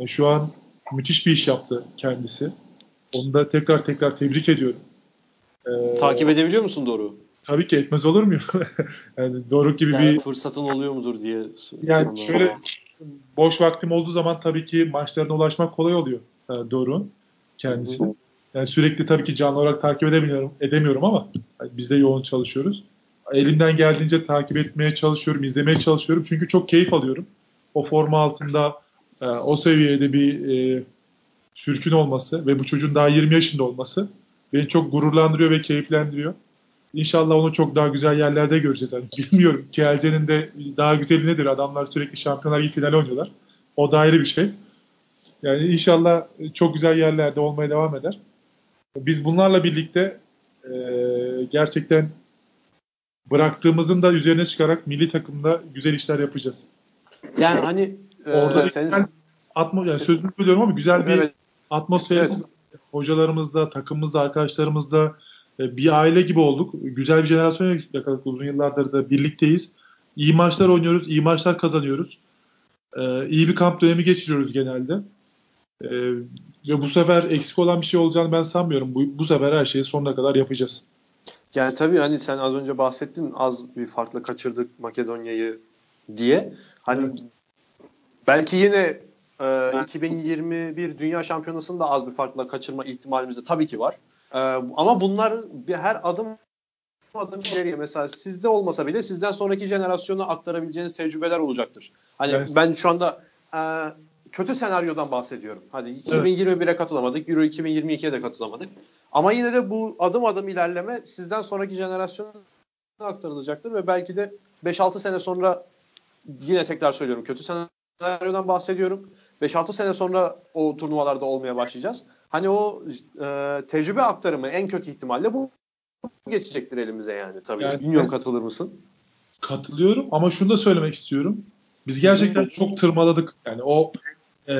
[SPEAKER 3] E, şu an müthiş bir iş yaptı kendisi. Onu da tekrar tekrar tebrik ediyorum.
[SPEAKER 2] Ee, Takip edebiliyor musun Doruk'u?
[SPEAKER 3] Tabii ki etmez olur muyum? yani Doruk gibi
[SPEAKER 2] yani
[SPEAKER 3] bir
[SPEAKER 2] fırsatın oluyor mudur diye.
[SPEAKER 3] Yani şöyle boş vaktim olduğu zaman tabii ki maçlarına ulaşmak kolay oluyor e, Doruk'un kendisi. Yani sürekli tabii ki canlı olarak takip edemiyorum, edemiyorum ama biz de yoğun çalışıyoruz. Elimden geldiğince takip etmeye çalışıyorum, izlemeye çalışıyorum. Çünkü çok keyif alıyorum. O forma altında e, o seviyede bir e, Türk'ün olması ve bu çocuğun daha 20 yaşında olması beni çok gururlandırıyor ve keyiflendiriyor. İnşallah onu çok daha güzel yerlerde göreceğiz. Yani bilmiyorum. KLC'nin de daha güzeli nedir? Adamlar sürekli Şampiyonlar Ligi finali oynuyorlar. O da ayrı bir şey. Yani inşallah çok güzel yerlerde olmaya devam eder. Biz bunlarla birlikte e, gerçekten bıraktığımızın da üzerine çıkarak milli takımda güzel işler yapacağız.
[SPEAKER 2] Yani hani
[SPEAKER 3] orada e, sen, atma, yani sözünü biliyorum ama güzel bir evet. atmosfer evet. hocalarımızda, takımımızda, arkadaşlarımızda e, bir aile gibi olduk. Güzel bir jenerasyon yakaladık uzun yıllardır da birlikteyiz. İyi maçlar oynuyoruz, iyi maçlar kazanıyoruz. Ee, iyi bir kamp dönemi geçiriyoruz genelde. Ee, ve bu sefer eksik olan bir şey olacağını ben sanmıyorum. Bu, bu sefer her şeyi sonuna kadar yapacağız.
[SPEAKER 2] Yani tabii hani sen az önce bahsettin az bir farklı kaçırdık Makedonya'yı diye. Hani evet. belki yine e, 2021 Dünya Şampiyonası'nda az bir farkla kaçırma ihtimalimiz de tabii ki var. E, ama bunlar bir her adım adım ileriye mesela sizde olmasa bile sizden sonraki jenerasyona aktarabileceğiniz tecrübeler olacaktır. Hani evet. ben şu anda e, kötü senaryodan bahsediyorum. Hadi 2021'e katılamadık, Euro 2022'ye de katılamadık. Ama yine de bu adım adım ilerleme sizden sonraki jenerasyona aktarılacaktır ve belki de 5-6 sene sonra yine tekrar söylüyorum kötü senaryodan bahsediyorum. 5-6 sene sonra o turnuvalarda olmaya başlayacağız. Hani o e, tecrübe aktarımı en kötü ihtimalle bu geçecektir elimize yani tabii. Yani, Bilmiyorum katılır mısın?
[SPEAKER 3] Katılıyorum ama şunu da söylemek istiyorum. Biz gerçekten çok tırmaladık. Yani o e,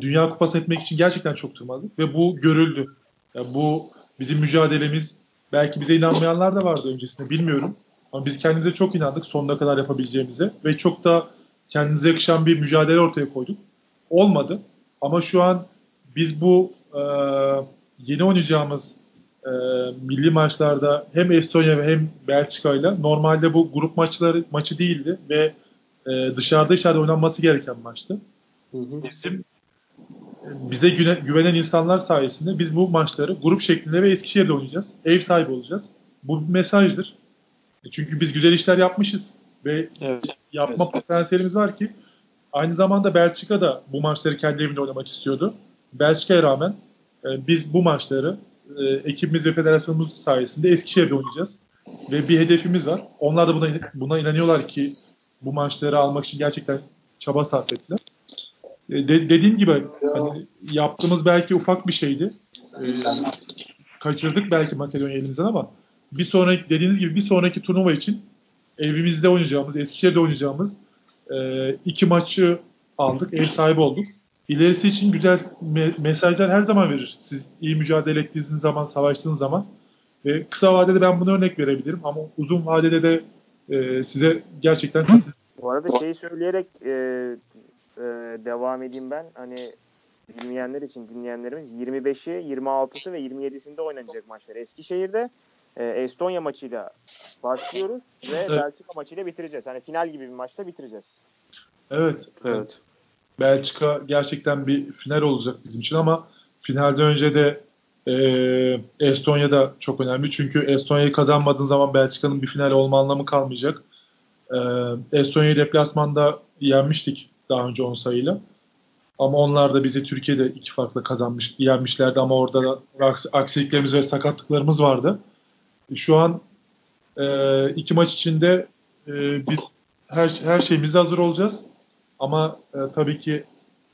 [SPEAKER 3] Dünya Kupası etmek için gerçekten çok tırmaladık ve bu görüldü. Yani bu bizim mücadelemiz belki bize inanmayanlar da vardı öncesinde bilmiyorum. Ama biz kendimize çok inandık sonuna kadar yapabileceğimize ve çok da kendimize yakışan bir mücadele ortaya koyduk. Olmadı ama şu an biz bu e, yeni oynayacağımız e, milli maçlarda hem Estonya ve hem Belçika ile normalde bu grup maçları maçı değildi ve e, dışarıda içeride oynanması gereken maçtı. Hı hı. Bizim bize güne, güvenen insanlar sayesinde biz bu maçları grup şeklinde ve Eskişehir'de oynayacağız. Ev sahibi olacağız. Bu bir mesajdır. E, çünkü biz güzel işler yapmışız ve evet. yapma evet. potansiyelimiz var ki aynı zamanda Belçika da bu maçları kendi evinde oynamak istiyordu. Belçika'ya rağmen e, biz bu maçları e, ekibimiz ve federasyonumuz sayesinde Eskişehir'de oynayacağız. Ve bir hedefimiz var. Onlar da buna, buna inanıyorlar ki bu maçları almak için gerçekten çaba sarf ettiler. E, de, dediğim gibi hani yaptığımız belki ufak bir şeydi. E, kaçırdık belki Makedonya elimizden ama bir sonraki dediğiniz gibi bir sonraki turnuva için evimizde oynayacağımız, Eskişehir'de oynayacağımız e, iki maçı aldık, ev sahibi olduk. İlerisi için güzel me- mesajlar her zaman verir. Siz iyi mücadele ettiğiniz zaman, savaştığınız zaman. Ve kısa vadede ben bunu örnek verebilirim ama uzun vadede de e, size gerçekten
[SPEAKER 4] Bu arada şeyi söyleyerek e, e, devam edeyim ben. Hani bilmeyenler için dinleyenlerimiz 25'i, 26'sı ve 27'sinde oynanacak maçlar. Eskişehir'de e, Estonya maçıyla başlıyoruz ve
[SPEAKER 3] Evet.
[SPEAKER 4] Belçika maçıyla bitireceğiz. Hani final gibi bir maçta bitireceğiz.
[SPEAKER 3] Evet.
[SPEAKER 2] Evet.
[SPEAKER 3] Belçika gerçekten bir final olacak bizim için ama finalden önce de e, Estonya da çok önemli. Çünkü Estonya'yı kazanmadığın zaman Belçika'nın bir final olma anlamı kalmayacak. E, Estonya'yı deplasmanda yenmiştik daha önce 10 sayıyla. Ama onlar da bizi Türkiye'de iki farklı kazanmış, yenmişlerdi ama orada da aks- aksiliklerimiz ve sakatlıklarımız vardı. Şu an e, iki maç içinde e, biz her, her şeyimize hazır olacağız. Ama e, tabii ki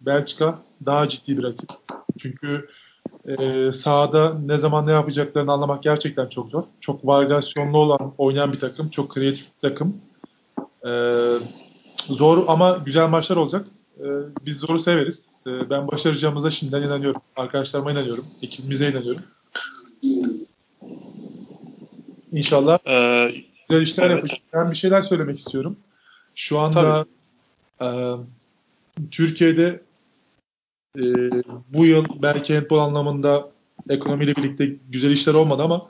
[SPEAKER 3] Belçika daha ciddi bir rakip. Çünkü e, sahada ne zaman ne yapacaklarını anlamak gerçekten çok zor. Çok varyasyonlu olan, oynayan bir takım. Çok kreatif bir takım. E, zor ama güzel maçlar olacak. E, biz zoru severiz. E, ben başaracağımıza şimdiden inanıyorum. Arkadaşlarıma inanıyorum. Ekibimize inanıyorum. İnşallah
[SPEAKER 5] Ee,
[SPEAKER 3] güzel işler
[SPEAKER 5] Evet.
[SPEAKER 3] yapacağız. Ben bir şeyler söylemek istiyorum. Şu anda e, Türkiye'de e, bu yıl belki handball anlamında ekonomiyle birlikte güzel işler olmadı ama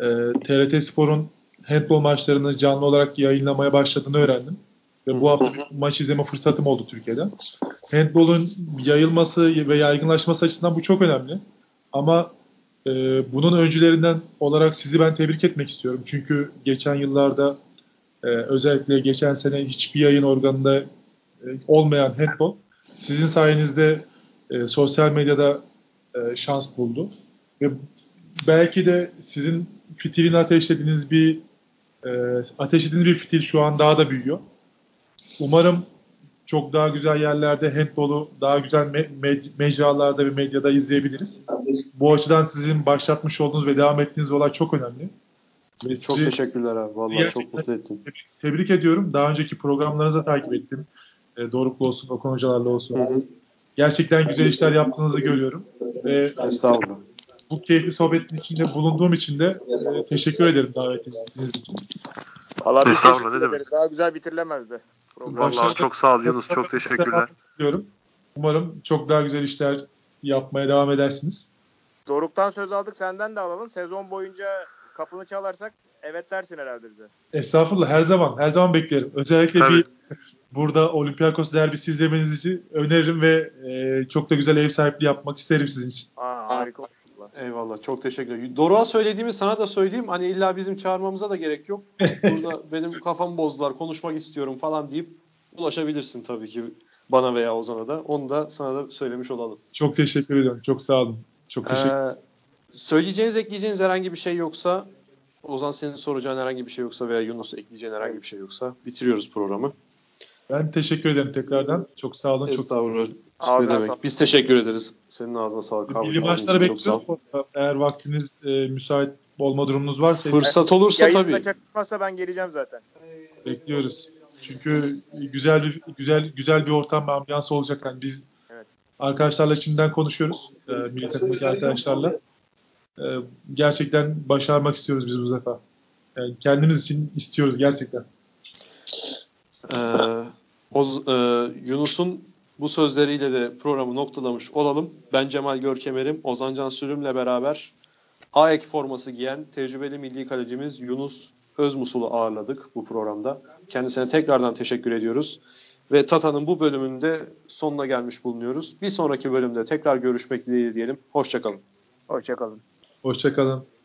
[SPEAKER 3] e, TRT Spor'un handball maçlarını canlı olarak yayınlamaya başladığını öğrendim. Ve bu hafta maç izleme fırsatım oldu Türkiye'de. Handball'un yayılması ve yaygınlaşması açısından bu çok önemli. Ama e, bunun öncülerinden olarak sizi ben tebrik etmek istiyorum. Çünkü geçen yıllarda e, özellikle geçen sene hiçbir yayın organında e, olmayan handball sizin sayenizde e, sosyal medyada e, şans buldu. Ve belki de sizin fitilini ateşlediğiniz bir e, ateşlediğiniz bir fitil şu an daha da büyüyor. Umarım çok daha güzel yerlerde handball'u daha güzel me- med- mecralarda ve medyada izleyebiliriz. Bu açıdan sizin başlatmış olduğunuz ve devam ettiğiniz olay çok önemli. Ve
[SPEAKER 2] Çok
[SPEAKER 3] sizi
[SPEAKER 2] teşekkürler abi. Vallahi çok mutlu ettin.
[SPEAKER 3] tebrik ediyorum. Daha önceki programlarınızı takip ettim. E, Doruk'la olsun, Okan Hocalarla olsun.
[SPEAKER 2] Hı hı.
[SPEAKER 3] Gerçekten güzel işler yaptığınızı görüyorum. Ve
[SPEAKER 2] Estağfurullah.
[SPEAKER 3] bu keyifli sohbetin içinde bulunduğum için de e, teşekkür ederim davetiniz için.
[SPEAKER 4] Valla biz teşekkür ederiz. Daha güzel bitirilemezdi.
[SPEAKER 5] Vallahi çok sağ ol Yunus. Çok teşekkürler.
[SPEAKER 3] Diyorum. Umarım çok daha güzel işler yapmaya devam edersiniz.
[SPEAKER 4] Doruk'tan söz aldık senden de alalım. Sezon boyunca kapını çalarsak evet dersin herhalde bize.
[SPEAKER 3] Estağfurullah her zaman her zaman beklerim. Özellikle
[SPEAKER 5] Tabii.
[SPEAKER 3] bir burada Olympiakos derbisi izlemenizi için öneririm ve e, çok da güzel ev sahipliği yapmak isterim sizin için.
[SPEAKER 4] Aa, harika.
[SPEAKER 2] Eyvallah. Çok teşekkür ederim. Doruk'a söylediğimi sana da söyleyeyim. Hani illa bizim çağırmamıza da gerek yok. Burada benim kafamı bozdular. Konuşmak istiyorum falan deyip ulaşabilirsin tabii ki bana veya Ozan'a da. Onu da sana da söylemiş olalım.
[SPEAKER 3] Çok teşekkür ediyorum. Çok sağ olun. Çok teşekkür
[SPEAKER 2] Ee, söyleyeceğiniz, ekleyeceğiniz herhangi bir şey yoksa Ozan senin soracağın herhangi bir şey yoksa veya Yunus ekleyeceğin herhangi bir şey yoksa bitiriyoruz programı.
[SPEAKER 3] Ben teşekkür ederim tekrardan. Çok sağ olun. Çok.
[SPEAKER 4] Ağzına
[SPEAKER 2] Ne demek?
[SPEAKER 4] sağlık.
[SPEAKER 2] Biz teşekkür ederiz. Senin ağzına sağlık.
[SPEAKER 3] Biz milli maçlara bekliyoruz. Eğer vaktiniz e, müsait olma durumunuz varsa
[SPEAKER 2] Fırsat olursa
[SPEAKER 4] Yayında
[SPEAKER 2] tabii.
[SPEAKER 4] çakmazsa ben geleceğim zaten.
[SPEAKER 3] bekliyoruz. Çünkü güzel bir güzel güzel bir ortam ve ambiyans olacak. Yani biz
[SPEAKER 4] Evet.
[SPEAKER 3] arkadaşlarla şimdiden konuşuyoruz. E, milli takımdaki arkadaşlarla. E, gerçekten başarmak istiyoruz biz bu defa. Yani kendimiz için istiyoruz gerçekten.
[SPEAKER 2] Ee, Oz- e, Yunus'un bu sözleriyle de programı noktalamış olalım. Ben Cemal Görkemer'im. Ozan Can Sürüm'le beraber AEK forması giyen tecrübeli milli kalecimiz Yunus Özmusul'u ağırladık bu programda. Kendisine tekrardan teşekkür ediyoruz. Ve Tata'nın bu bölümünde sonuna gelmiş bulunuyoruz. Bir sonraki bölümde tekrar görüşmek dileğiyle diyelim. Hoşçakalın.
[SPEAKER 4] Hoşçakalın.
[SPEAKER 3] Hoşçakalın.